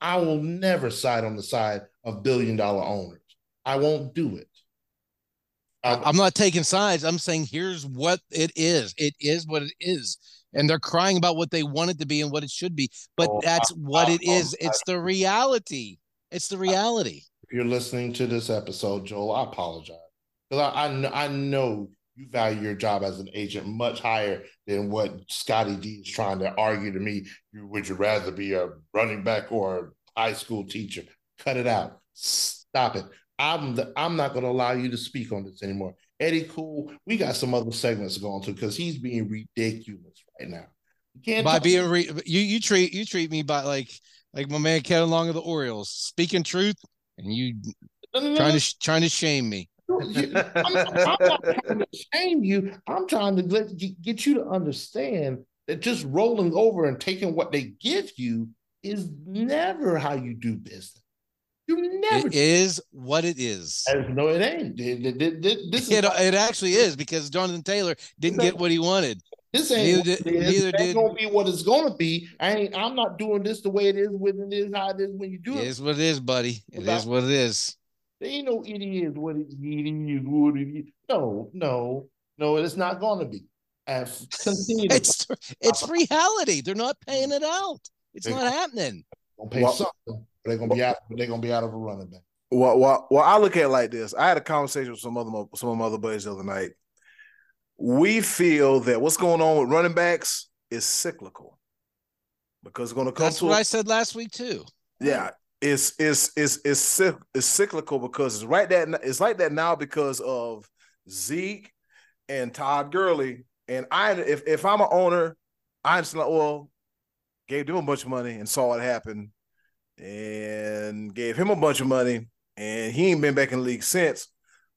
I will never side on the side of billion dollar owners. I won't do it Um,
I'm not taking sides. I'm saying here's what it is. It is what it is. And they're crying about what they want it to be and what it should be. But
Oh,
that's what it
I- um,
is. It's the reality. It's the reality.
if you're listening to this episode, Joel, I apologize because I, I I know you value your job as an agent much higher than what Scottie D is trying to argue to me. You would you rather be a running back or a high school teacher? Cut it out. Stop it. I'm the, I'm not going to allow you to speak on this anymore. Eddie Cool, we got some other segments going go to because he's being ridiculous right now. You can't
By being re- you you treat you treat me by like like my man Kevin Long of the Orioles, speaking truth, and you
No, no, no,
trying to trying to shame me.
I'm, I'm not trying to shame you. I'm trying to let, get you to understand that just rolling over and taking what they give you is never how you do business. You never.
It is what it is.
no, it ain't. It- it- it- it- This is
It, it actually is because Jonathan Taylor didn't get what he wanted.
this ain't
neither
what
did-
it is.
neither
It ain't
did-
gonna be what it's gonna be. I ain't. I'm not doing this the way it is when it is how it is when you do
It
it.
is what it is, buddy. It
Without-
is what it is.
There ain't no it is what it is. It is what it is. No, no, no. It's not gonna be. And f- continue.
It's it's reality. They're not paying it out. It's not happening.
gonna pay
Well-
something, but they're gonna be out. They're gonna be out of a running back.
Well, well, well, I look at it like this. I had a conversation with some other some of my other buddies the other night. We feel that what's going on with running backs is cyclical because it's going to come
That's
to
what
a-
I said last week too.
yeah. It's it's it's it's it's cyclical because it's right that it's like that now because of Zeke, and Todd Gurley. And I, if if I'm an owner, I just like, well, gave them a bunch of money and saw it happen, and gave him a bunch of money, and he ain't been back in the league since.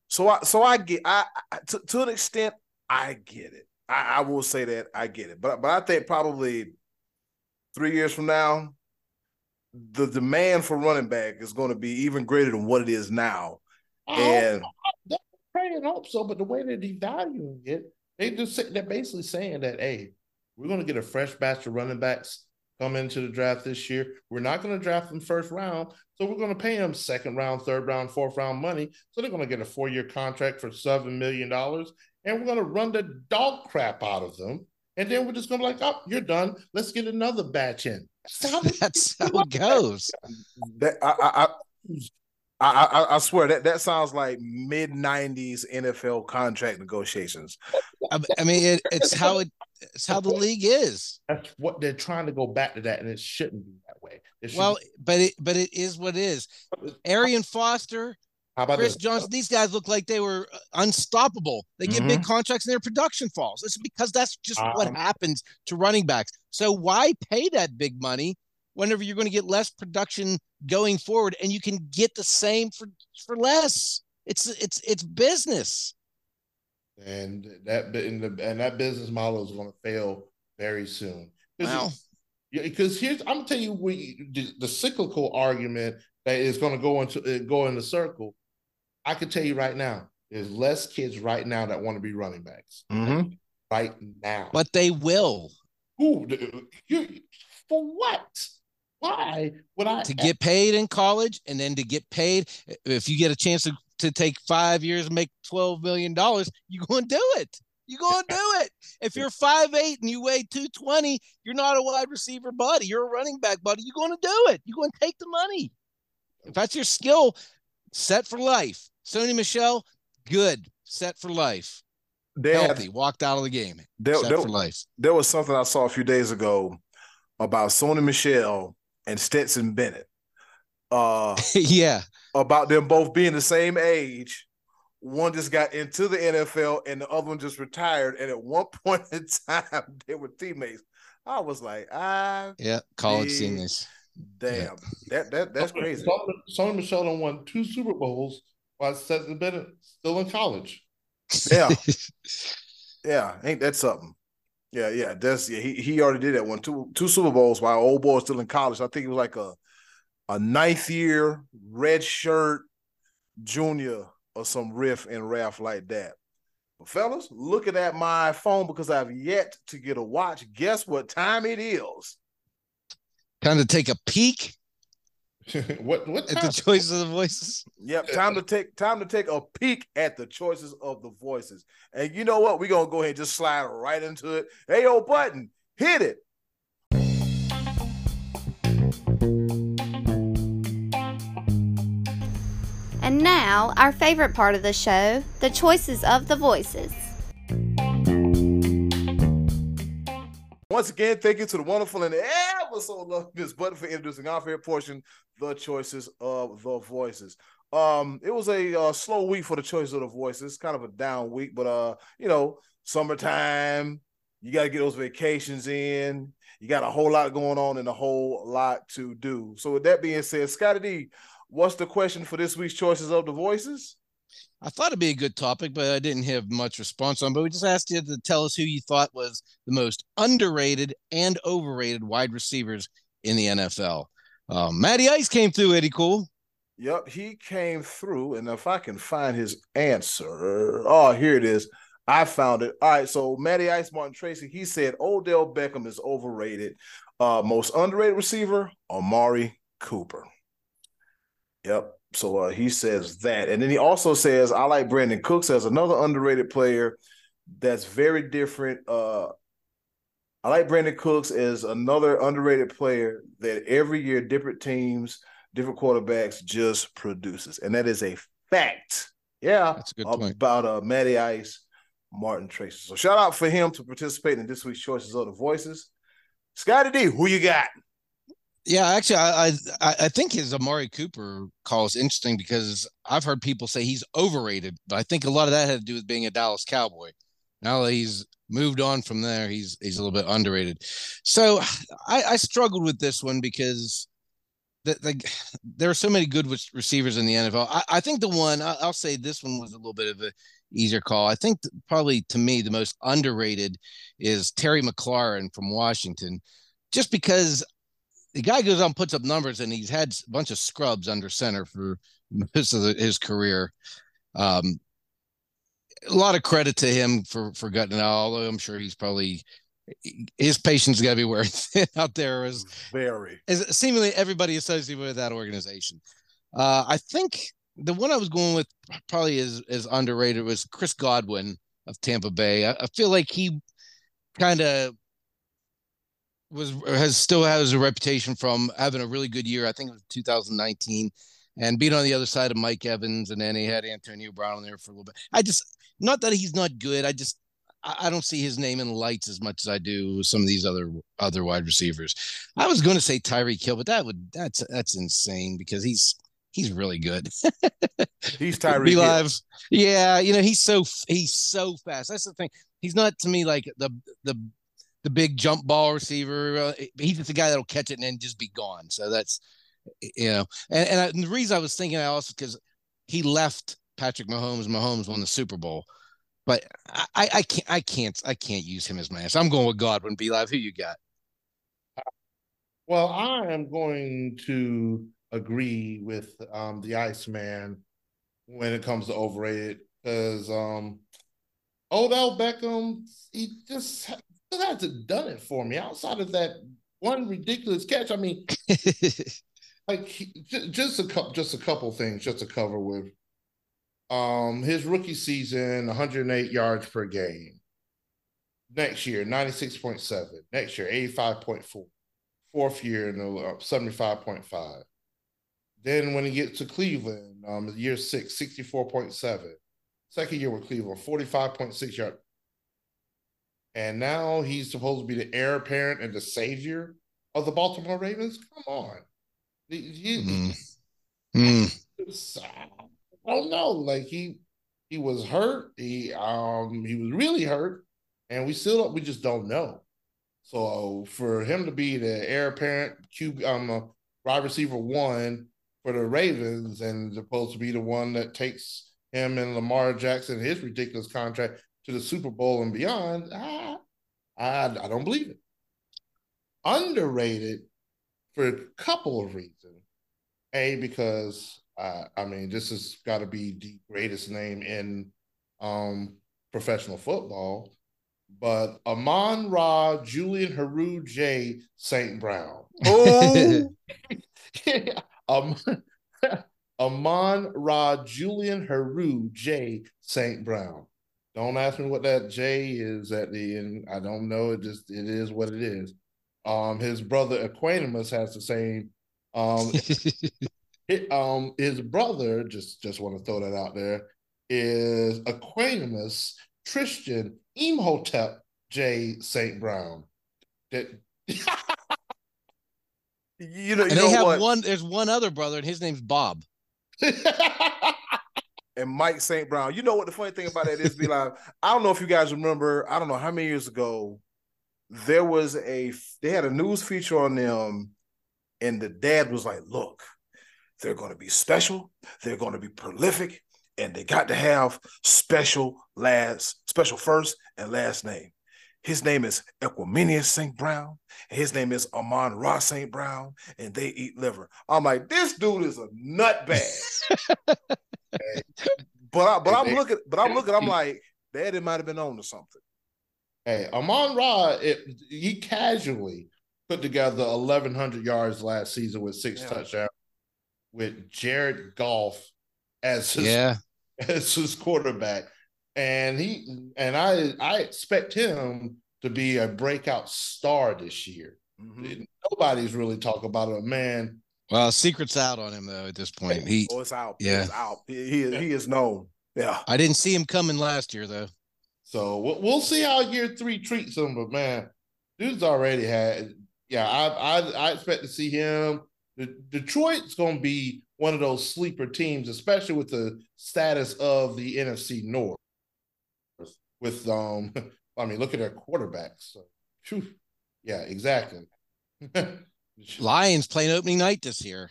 So I, so I get, I, I to, to an extent, I get it. I, I will say that I get it, but but I think probably three years from now, the demand for running back is going to be even greater than what it is now. And
I pray and hope so, but the way they're devaluing it, they just they're basically saying that hey, we're going to get a fresh batch of running backs come into the draft this year. We're not going to draft them first round, so we're going to pay them second round, third round, fourth round money. So they're going to get a four year contract for seven million dollars, and we're going to run the dog crap out of them. And then we're just going to be like, oh, you're done. Let's get another batch in.
That's how, That's how it goes.
That I, I, I, I, I swear that that sounds like mid '90s NFL contract negotiations.
I, I mean, it, it's how it it's how the league is.
That's what they're trying to go back to that, and it shouldn't be that way.
Well,
be-
but it but it is what it is. Arian Foster,
How about
Chris
this?
Johnson, these guys look like they were unstoppable. They get big
Mm-hmm.
contracts and their production falls. It's because that's just what
Um,
happens to running backs. So why pay that big money whenever you're going to get less production going forward and you can get the same for for less? It's it's it's business.
And that and, the, and that business model is going to fail very soon.
Well,
because here's I'm gonna tell you we the, the cyclical argument that is going to go into uh, go in the circle. I can tell you right now, there's less kids right now that want to be running backs
Mm-hmm.
right now.
but they will
Who you for what? Why would I
to get paid in college and then to get paid if you get a chance to, to take five years and make 12 million dollars you're going to do it. You're going to do it. If you're five eight and you weigh 220 you're not a wide receiver buddy. You're a running back buddy. You're going to do it. You're going to take the money. If that's your skill set for life. Sony Michel good. Set for life.
They
healthy. Walked out of the game.
There,
set
there,
for life.
there was something I saw a few days ago about Sony Michel and Stetson Bennett. Uh,
yeah
about them both being the same age. One just got into the NFL and the other one just retired. And at one point in time, they were teammates. I was like, ah,
yeah college seniors
damn, that that that's crazy.
Sony, Sony Michel done won two Super Bowls while Stetson Bennett still in college.
Yeah, yeah, ain't that something? Yeah, yeah, that's yeah. He he already did that one two two Super Bowls while old boy was still in college. I think it was like a a ninth year red shirt junior or some riff and raff like that. But fellas, looking at my phone because I've yet to get a watch. Guess what time it is?
kind of take a peek
what what
at
time?
the choices of the voices
Yep, time to take time to take a peek at the choices of the voices. And you know what? We're gonna go ahead and just slide right into it. Hey, yo, button, hit it.
Now, our favorite part of the show the choices of the voices.
Once again, thank you to the wonderful and ever so lovely Miss Button for introducing our favorite portion, the choices of the voices. Um, it was a uh, slow week for the choices of the voices, kind of a down week, but uh, you know, summertime, you got to get those vacations in. You got a whole lot going on and a whole lot to do. So, with that being said, Scottie D, what's the question for this week's choices of the voices?
I thought it'd be a good topic, but I didn't have much response on. But we just asked you to tell us who you thought was the most underrated and overrated wide receivers in the NFL. Um, Matty Ice came through, Eddie Cool.
Yep, he came through, and if I can find his answer, oh, here it is. I found it. All right, so Matty Ice Martin Tracy, he said Odell Beckham is overrated. Uh, most underrated receiver, Amari Cooper. Yep. So uh, he says that, and then he also says I like Brandin Cooks as another underrated player that's very different. Uh, I like Brandin Cooks as another underrated player that every year different teams different quarterbacks just produces. And that is a fact. Yeah.
That's a good point.
About uh Matty Ice, Martin Tracy. So shout out for him to participate in this week's choices of the voices. Scottie D, who you got?
Yeah, actually, I, I I think his Amari Cooper call is interesting because I've heard people say he's overrated, but I think a lot of that had to do with being a Dallas Cowboy. Now that he's moved on from there, he's he's a little bit underrated. So I, I struggled with this one because the, the, there are so many good receivers in the NFL. I, I think the one I, will say this one was a little bit of a easier call. I think probably to me the most underrated is Terry McLaurin from Washington, just because the guy goes on puts up numbers and he's had a bunch of scrubs under center for most of the, his career. Um, a lot of credit to him for for gutting out. Although I'm sure he's probably his patience got to be wearing thin out there as
very
as seemingly everybody associated with that organization. Uh, I think the one I was going with probably is is underrated was Chris Godwin of Tampa Bay. I, I feel like he kind of was has still has a reputation from having a really good year. I think it was 2019 and being on the other side of Mike Evans, and then he had Antonio Brown there for a little bit. I just not that he's not good. I just I don't see his name in lights as much as I do some of these other other wide receivers. I was going to say Tyreek Hill, but that would that's that's insane because he's he's really good.
he's Tyree Live.
Yeah, you know he's so he's so fast. That's the thing. He's not to me like the the the big jump ball receiver. Uh, he's just the guy that'll catch it and then just be gone. So that's you know, and and, I, and the reason I was thinking I also because he left Patrick Mahomes. Mahomes won the Super Bowl, but I, I can't I can't I can't use him as my answer. I'm going with Godwin. B Live. Who you got?
Well, I am going to agree with um, the Iceman when it comes to overrated because um, Odell Beckham he just still hasn't done it for me outside of that one ridiculous catch. I mean, like just a couple, just a couple things, just to cover with. Um, his rookie season, 108 yards per game. Next year, 96.7. Next year, 85.4. Fourth year, in the uh, 75.5. Then when he gets to Cleveland, um, year six, 64.7. Second year with Cleveland, 45.6 yards. And now he's supposed to be the heir apparent and the savior of the Baltimore Ravens. Come on. You, mm. Mm. I don't know. Like he he was hurt. He um he was really hurt, and we still we just don't know. So for him to be the heir apparent Q um uh, wide receiver one for the Ravens and supposed to be the one that takes him and Lamar Jackson his ridiculous contract to the Super Bowl and beyond, I I, I don't believe it. Underrated for a couple of reasons. A because uh, I mean, this has got to be the greatest name in um, professional football. But Amon Ra, Julian Heru J. St. Brown. Oh, yeah. um, Amon Ra, Julian Heru J. St. Brown. Don't ask me what that J is at the end. I don't know. It just it is what it is. Um, his brother Equanimeous has the same um It, um, his brother, just just want to throw that out there, is Equanimeous Christian Imhotep J. St. Brown. That
you know, you
and
know
they have
what?
one. There's one other brother, and his name's Bob.
and Mike St. Brown. You know what the funny thing about that is, be like, I don't know if you guys remember. I don't know how many years ago there was a they had a news feature on them, and the dad was like, "Look, they're going to be special. They're going to be prolific, and they got to have special last, special first and last name. His name is Equanimeous St. Brown, and his name is Amon Ra St. Brown, and they eat liver. I'm like, this dude is a nutbag. but I, but I'm looking, but I'm looking, I'm like, Daddy might have been on to something.
Hey, Amon Ra, it, he casually put together 1,100 yards last season with six yeah. touchdowns with Jared Goff as his,
yeah.
as his quarterback. And he and I I expect him to be a breakout star this year. Mm-hmm. Nobody's really talking about it. Man.
Well, secret's out on him though at this point. He
oh, it's out.
Yeah,
it's out. He, he, he is known. Yeah.
I didn't see him coming last year though.
So we'll, we'll see how year three treats him. But man, dude's already had yeah, I, I I expect to see him. The, Detroit's going to be one of those sleeper teams, especially with the status of the NFC North. With um, I mean, look at their quarterbacks. So, yeah, exactly.
Lions playing opening night this year.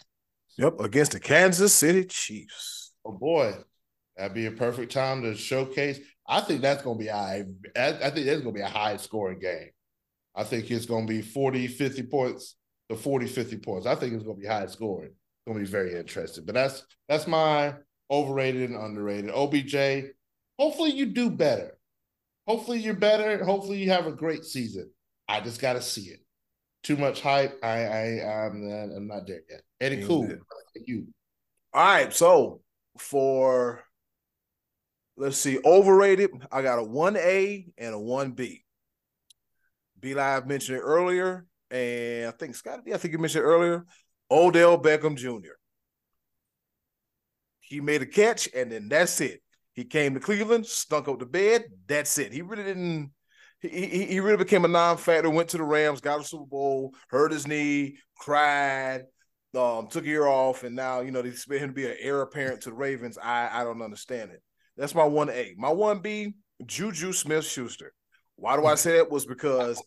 Yep, against the Kansas City Chiefs.
Oh boy, that'd be a perfect time to showcase. I think that's going to be high. I think that's going to be a high scoring game. I think it's going to be 40, 50 points to 40, 50 points. I think it's going to be high scoring. It's going to be very interesting. But that's that's my overrated and underrated. OBJ, hopefully you do better. Hopefully you're better. Hopefully you have a great season. I just got to see it. Too much hype. I I I'm not, I'm not there yet. Eddie Cool, you.
All right, so for let's see, overrated. I got a one A and a one B. B Live mentioned it earlier, and I think Scott, I think you mentioned earlier, Odell Beckham Jr. He made a catch, and then that's it. He came to Cleveland, stunk up the bed. That's it. He really didn't. He, he, he really became a non-factor. Went to the Rams, got a Super Bowl, hurt his knee, cried, um, took a year off, and now you know they expect him to be an heir apparent to the Ravens. I I don't understand it. That's my one A. My one B, Juju Smith Schuster. Why do I say that? Was because,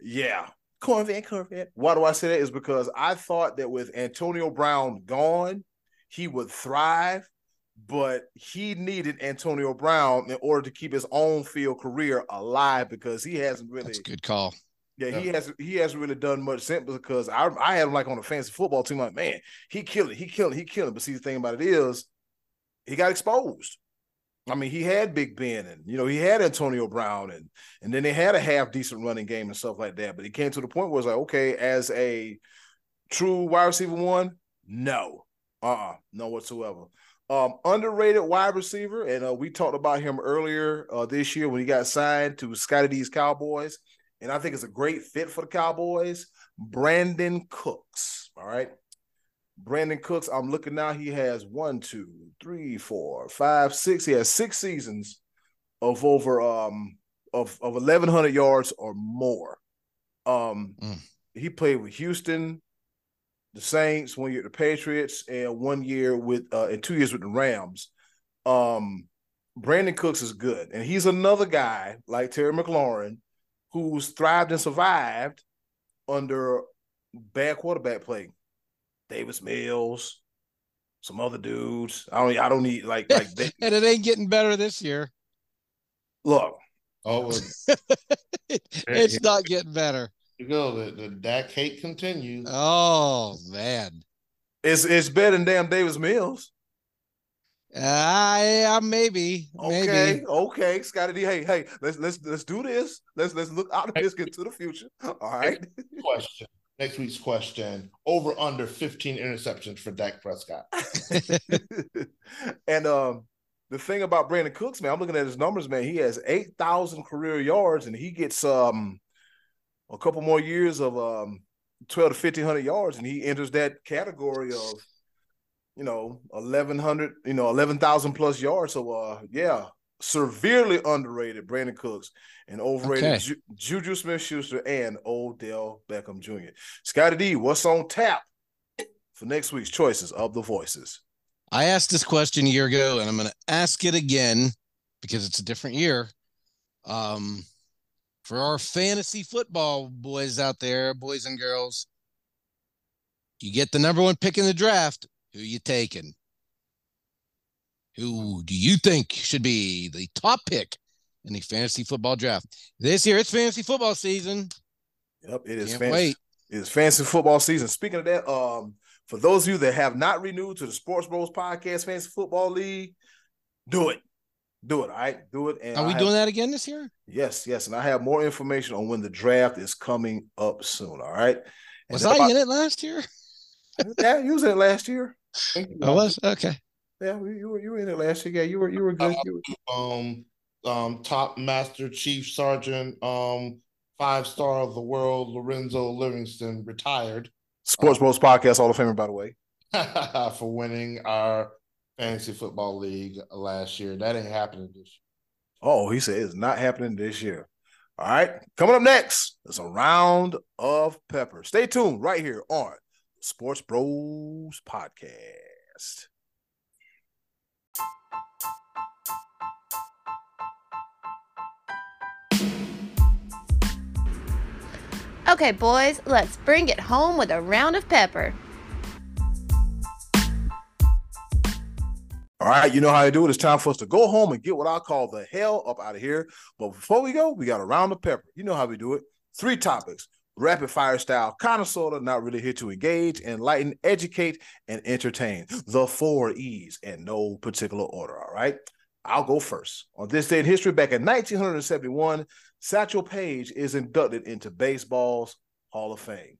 yeah, Corvette, Corvette. Why do I say that? Is because I thought that with Antonio Brown gone, he would thrive, but he needed Antonio Brown in order to keep his own field career alive because he hasn't really.
That's a good call.
Yeah, yeah, he has he hasn't really done much since because I I had him like on a fancy football team. Like, man, he killed it, he killed it, he killed it. But see, the thing about it is, he got exposed. I mean, he had Big Ben and you know he had Antonio Brown and and then they had a half decent running game and stuff like that. But it came to the point where it's like, okay, as a true wide receiver one, no, uh, uh-uh, no whatsoever. Um, underrated wide receiver, and uh, we talked about him earlier uh, this year when he got signed to Scottie D's Cowboys, and I think it's a great fit for the Cowboys. Brandin Cooks, all right. Brandin Cooks, I'm looking now. He has one, two, three, four, five, six. He has six seasons of over um of of 1100 yards or more. Um, mm. he played with Houston, the Saints, one year the Patriots, and one year with uh, and two years with the Rams. Um, Brandin Cooks is good, and he's another guy like Terry McLaurin who's thrived and survived under bad quarterback play. Davis Mills, some other dudes. I don't. I don't need like like. They,
and it ain't getting better this year.
Look,
oh,
it's not getting better.
You go. The the Dak hate continues.
Oh man,
it's it's better than damn Davis Mills.
Uh, yeah, maybe.
Okay,
maybe.
okay, Scottie D. Hey, hey, let's let's let's do this. Let's let's look out of this, get to the future. All right.
Question next week's question over under 15 interceptions for Dak Prescott.
and um, the thing about Brandin Cooks, man, I'm looking at his numbers, man. He has 8,000 career yards and he gets um a couple more years of um 12 to 1500 yards and he enters that category of you know 1100 you know 11,000 plus yards so uh yeah severely underrated Brandin Cooks and overrated okay. Ju- Juju Smith Schuster and Odell Beckham Jr. Scottie D, what's on tap for next week's choices of the voices?
I asked this question a year ago and I'm going to ask it again because it's a different year. Um, for our fantasy football boys out there, boys and girls, you get the number one pick in the draft. Who you taking? Who do you think should be the top pick in the fantasy football draft this year? It's fantasy football season.
Yep, it is. Can't fantasy, wait. It is fantasy football season. Speaking of that, um, for those of you that have not renewed to the Sports Bros Podcast Fantasy Football League, do it. Do it. All right. Do it.
And Are we have, doing that again this year?
Yes, yes. And I have more information on when the draft is coming up soon. All right. And
was I about, in it last year?
yeah, you was in it last year.
I was okay.
Yeah, you were you were in it last year. Yeah, you were you were good.
You were... Um, um, top master chief sergeant, um, five star of the world, Lorenzo Livingston retired.
Sports Bros um, Podcast Hall of Famer, by the way,
for winning our fantasy football league last year. That ain't happening this year.
Oh, he said it's not happening this year. All right, coming up next is a round of pepper. Stay tuned right here on Sports Bros Podcast.
Okay, boys, let's bring it home with a round of pepper.
All right, you know how to do it. It's time for us to go home and get what I call the hell up out of here. But before we go, we got a round of pepper. You know how we do it. Three topics rapid fire style, kind of sort of, not really here to engage, enlighten, educate, and entertain. The four E's in no particular order. All right. I'll go first. On this day in history, back in 1971, Satchel Paige is inducted into baseball's Hall of Fame.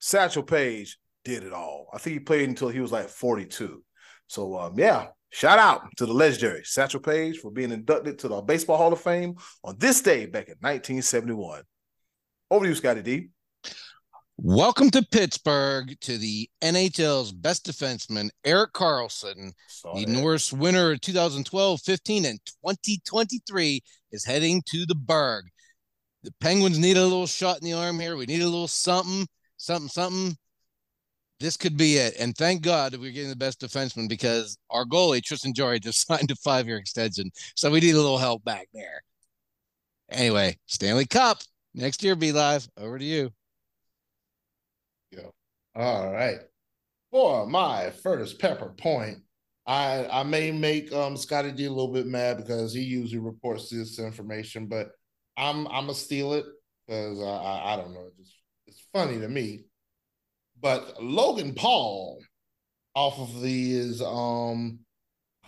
Satchel Paige did it all. I think he played until he was like 42. So um, yeah, shout out to the legendary Satchel Paige for being inducted to the Baseball Hall of Fame on this day back in 1971. Over to you, Scottie D.
Welcome to Pittsburgh to the NHL's best defenseman, Erik Karlsson.
Saw
the
that.
Norris winner of 2012, 15, and 2023 is heading to the Burgh. The Penguins need a little shot in the arm here. We need a little something, something, something. This could be it. And thank God we're getting the best defenseman because our goalie, Tristan Jarry, just signed a five year extension. So we need a little help back there. Anyway, Stanley Cup next year, B Live. Over to you.
All right. For my first pepper point, I I may make um Scottie D a little bit mad because he usually reports this information, but I'm I'm gonna steal it because I, I I don't know, it's just it's funny to me. But Logan Paul, off of his um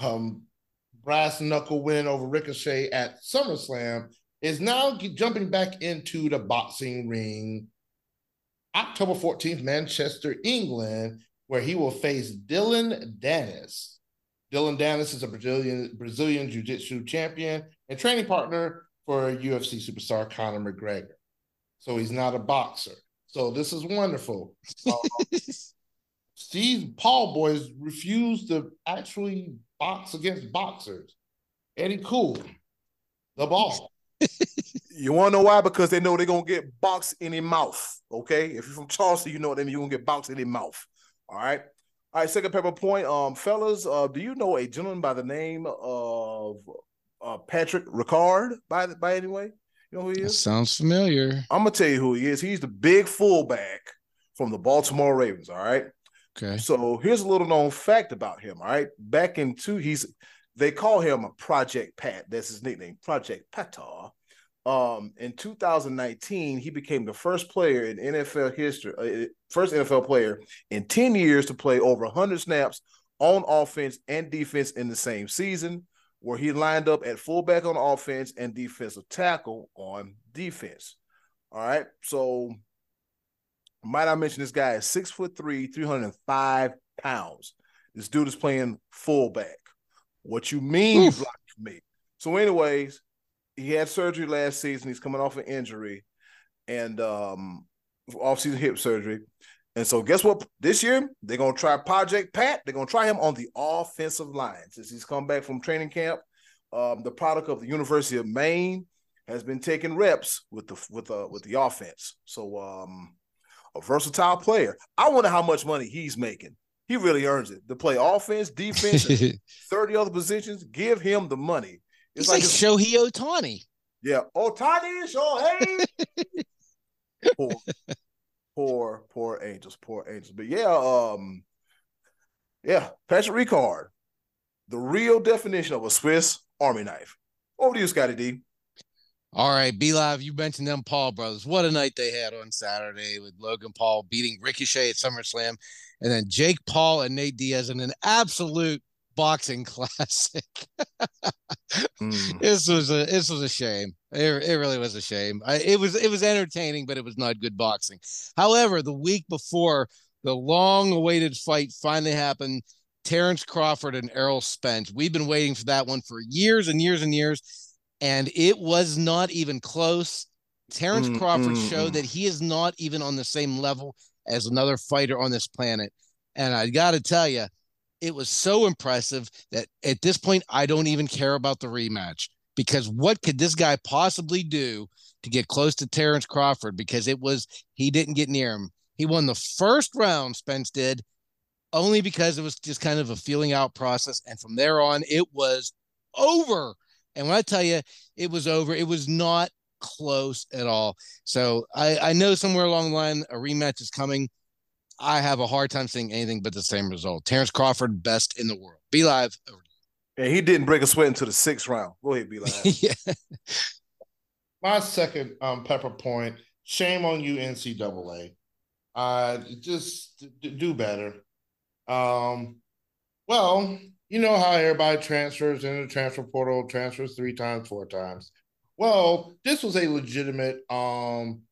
um brass knuckle win over Ricochet at SummerSlam, is now jumping back into the boxing ring October 14th, Manchester, England, where he will face Dillon Danis. Dillon Danis is a Brazilian Brazilian Jiu-Jitsu champion and training partner for UFC superstar Conor McGregor. So he's not a boxer. So this is wonderful. Uh, Steve Paul boys refuse to actually box against boxers. Eddie Cool, the ball.
You want to know why? Because they know they're gonna get boxed in their mouth. Okay, if you're from Charleston, you know what I mean. You're gonna get boxed in their mouth. All right. All right. Second pepper point. Um, fellas, uh, do you know a gentleman by the name of uh, Patrick Ricard? By by any way, you know who he
That
is?
sounds familiar.
I'm gonna tell you who he is. He's the big fullback from the Baltimore Ravens. All right.
Okay.
So here's a little known fact about him. All right. Back in two, he's they call him a Project Pat. That's his nickname, Project Patar. Um, in 2019, he became the first player in NFL history, uh, first NFL player in 10 years to play over 100 snaps on offense and defense in the same season, where he lined up at fullback on offense and defensive tackle on defense. All right. So might I mention this guy is six foot three, 305 pounds. This dude is playing fullback. What you mean
Oof.
me? So, anyways, he had surgery last season. He's coming off an injury and um off-season hip surgery. And so guess what? This year they're gonna try Project Pat. They're gonna try him on the offensive line since he's come back from training camp. Um, the product of the University of Maine has been taking reps with the with the with the offense. So um a versatile player. I wonder how much money he's making. He really earns it to play offense, defense, 30 other positions. Give him the money. It's
like,
like, it's-
Shohei Ohtani.
yeah. Ohtani, Shohei. poor, poor, poor angels, poor angels. But yeah, um, yeah, Patrick Ricard, the real definition of a Swiss Army knife. Over to you, Scottie D.
All right, B Live, you mentioned them Paul brothers. What a night they had on Saturday with Logan Paul beating Ricochet at SummerSlam, and then Jake Paul and Nate Diaz in an absolute boxing classic.
Mm.
this was a this was a shame. It, it really was a shame. I, it was it was entertaining, but it was not good boxing. However, the week before the long-awaited fight finally happened, Terrence Crawford and Errol Spence. We've been waiting for that one for years and years and years, and it was not even close. Terrence
Mm,
Crawford
mm,
showed
mm.
that he is not even on the same level as another fighter on this planet. And I got to tell you, it was so impressive that at this point, I don't even care about the rematch. Because what could this guy possibly do to get close to Terrence Crawford? Because it was he didn't get near him. He won the first round, Spence did, only because it was just kind of a feeling out process. And from there on, it was over. And when I tell you it was over, it was not close at all. So I, I know somewhere along the line a rematch is coming. I have a hard time seeing anything but the same result. Terrence Crawford, best in the world. B Live.
And he didn't break a sweat until the sixth round. Go ahead, B Live. yeah.
My second um, pepper point. Shame on you, NCAA. Uh, just do better. Um, well, you know how everybody transfers in the transfer portal, transfers three times, four times. Well, this was a legitimate um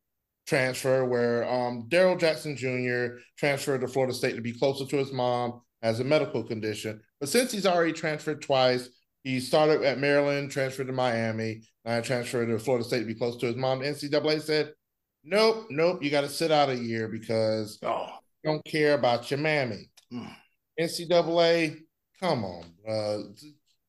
transfer where um Darrell Jackson Jr. transferred to Florida State to be closer to his mom as a medical condition. But since he's already transferred twice, he started at Maryland, transferred to Miami, and transferred to Florida State to be close to his mom. The NCAA said, Nope, nope, you got to sit out a year because oh. don't care about your mammy. Mm. NCAA, come on. Uh,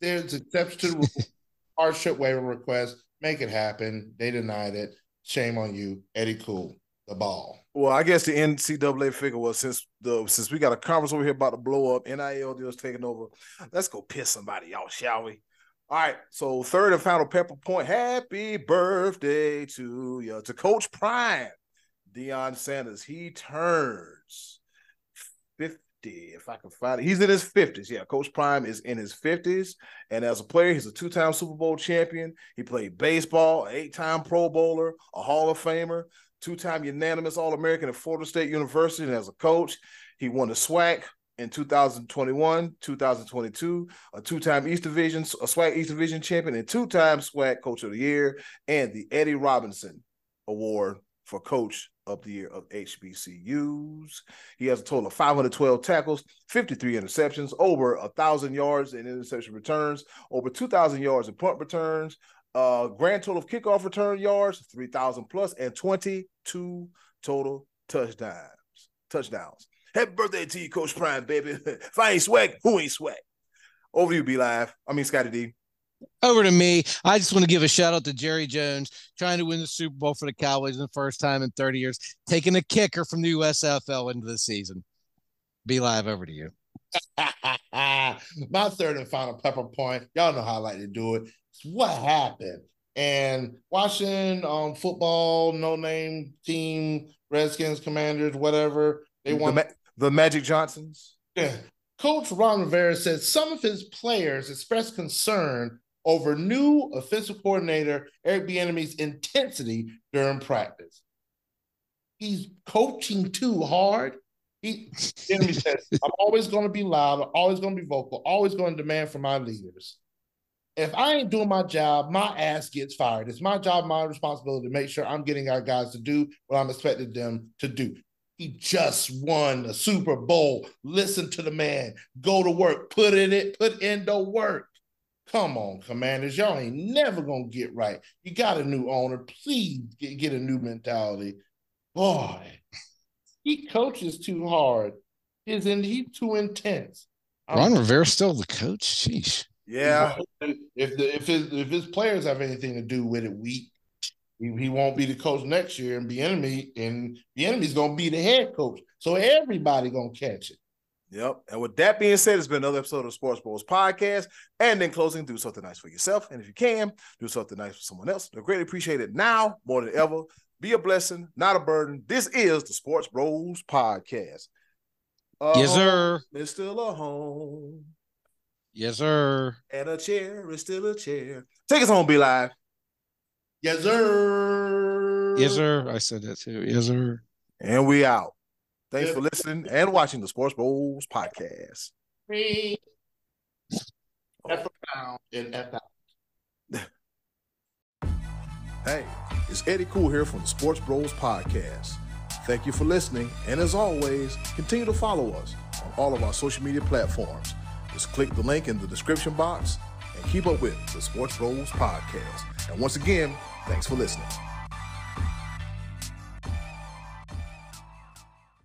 there's exception to the hardship waiver request. Make it happen. They denied it. Shame on you, Eddie Cool, the ball.
Well, I guess the NCAA figure was since the since we got a conference over here about to blow up, NIL deal's taking over. Let's go piss somebody off, shall we? All right. So third and final pepper point. Happy birthday to you, to Coach Prime, Deion Sanders. He turns 50, if I can find it. He's in his 50s. Yeah, Coach Prime is in his 50s. And as a player, he's a two-time Super Bowl champion. He played baseball, eight-time Pro Bowler, a Hall of Famer two-time unanimous All-American at Florida State University, and as a coach, he won the SWAC in 2021, 2022, a two-time East Division, a SWAC East Division champion, and two-time SWAC Coach of the Year, and the Eddie Robinson Award for Coach of the Year of HBCUs. He has a total of 512 tackles, 53 interceptions, over a thousand yards in interception returns, over 2,000 yards in punt returns, uh, grand total of kickoff return yards, 3,000 plus, and 22 total touchdowns. Touchdowns. Happy birthday to you, Coach Prime, baby. if I ain't swag, who ain't swag? Over to you, B Live. I mean, Scottie D.
Over to me. I just want to give a shout out to Jerry Jones trying to win the Super Bowl for the Cowboys in the first time in 30 years, taking a kicker from the USFL into the season. B Live. Over to you.
My third and final pepper point. Y'all know how I like to do it what happened. And watching um football, no name team, Redskins, Commanders, whatever they want.
The, the Magic Johnsons.
Yeah. Coach Ron Rivera said some of his players expressed concern over new offensive coordinator Eric Bieniemy's intensity during practice. He's coaching too hard. He Bieniemy says, "I'm always going to be loud. I'm always going to be vocal. Always going to demand from my leaders." If I ain't doing my job, my ass gets fired. It's my job, my responsibility to make sure I'm getting our guys to do what I'm expecting them to do. He just won a Super Bowl. Listen to the man. Go to work. Put in it. Put in the work. Come on, commanders. Y'all ain't never gonna get right. You got a new owner. Please get, get a new mentality. Boy, he coaches too hard. Isn't he too intense.
Ron Rivera's still the coach. Sheesh.
Yeah.
If the if his if his players have anything to do with it, we he, he won't be the coach next year, and be enemy and the enemy's gonna be the head coach. So everybody gonna catch it.
Yep. And with that being said, it's been another episode of Sports Bros Podcast. And in closing, do something nice for yourself. And if you can, do something nice for someone else. They're greatly appreciate it now more than ever. Be a blessing, not a burden. This is the Sports Bros Podcast.
A yes, sir.
It's still a home.
Yes, sir.
And a chair is still a chair. Take us home, B Live.
Yes, sir.
Yes, sir. I said that too. Yes, sir.
And we out. Thanks yes. for listening and watching the Sports Bros podcast.
Three. F pound and F out.
hey, it's Eddie Cool here from the Sports Bros podcast. Thank you for listening, and as always, continue to follow us on all of our social media platforms just click the link in the description box and keep up with the Sports Bros podcast. And once again, thanks for listening.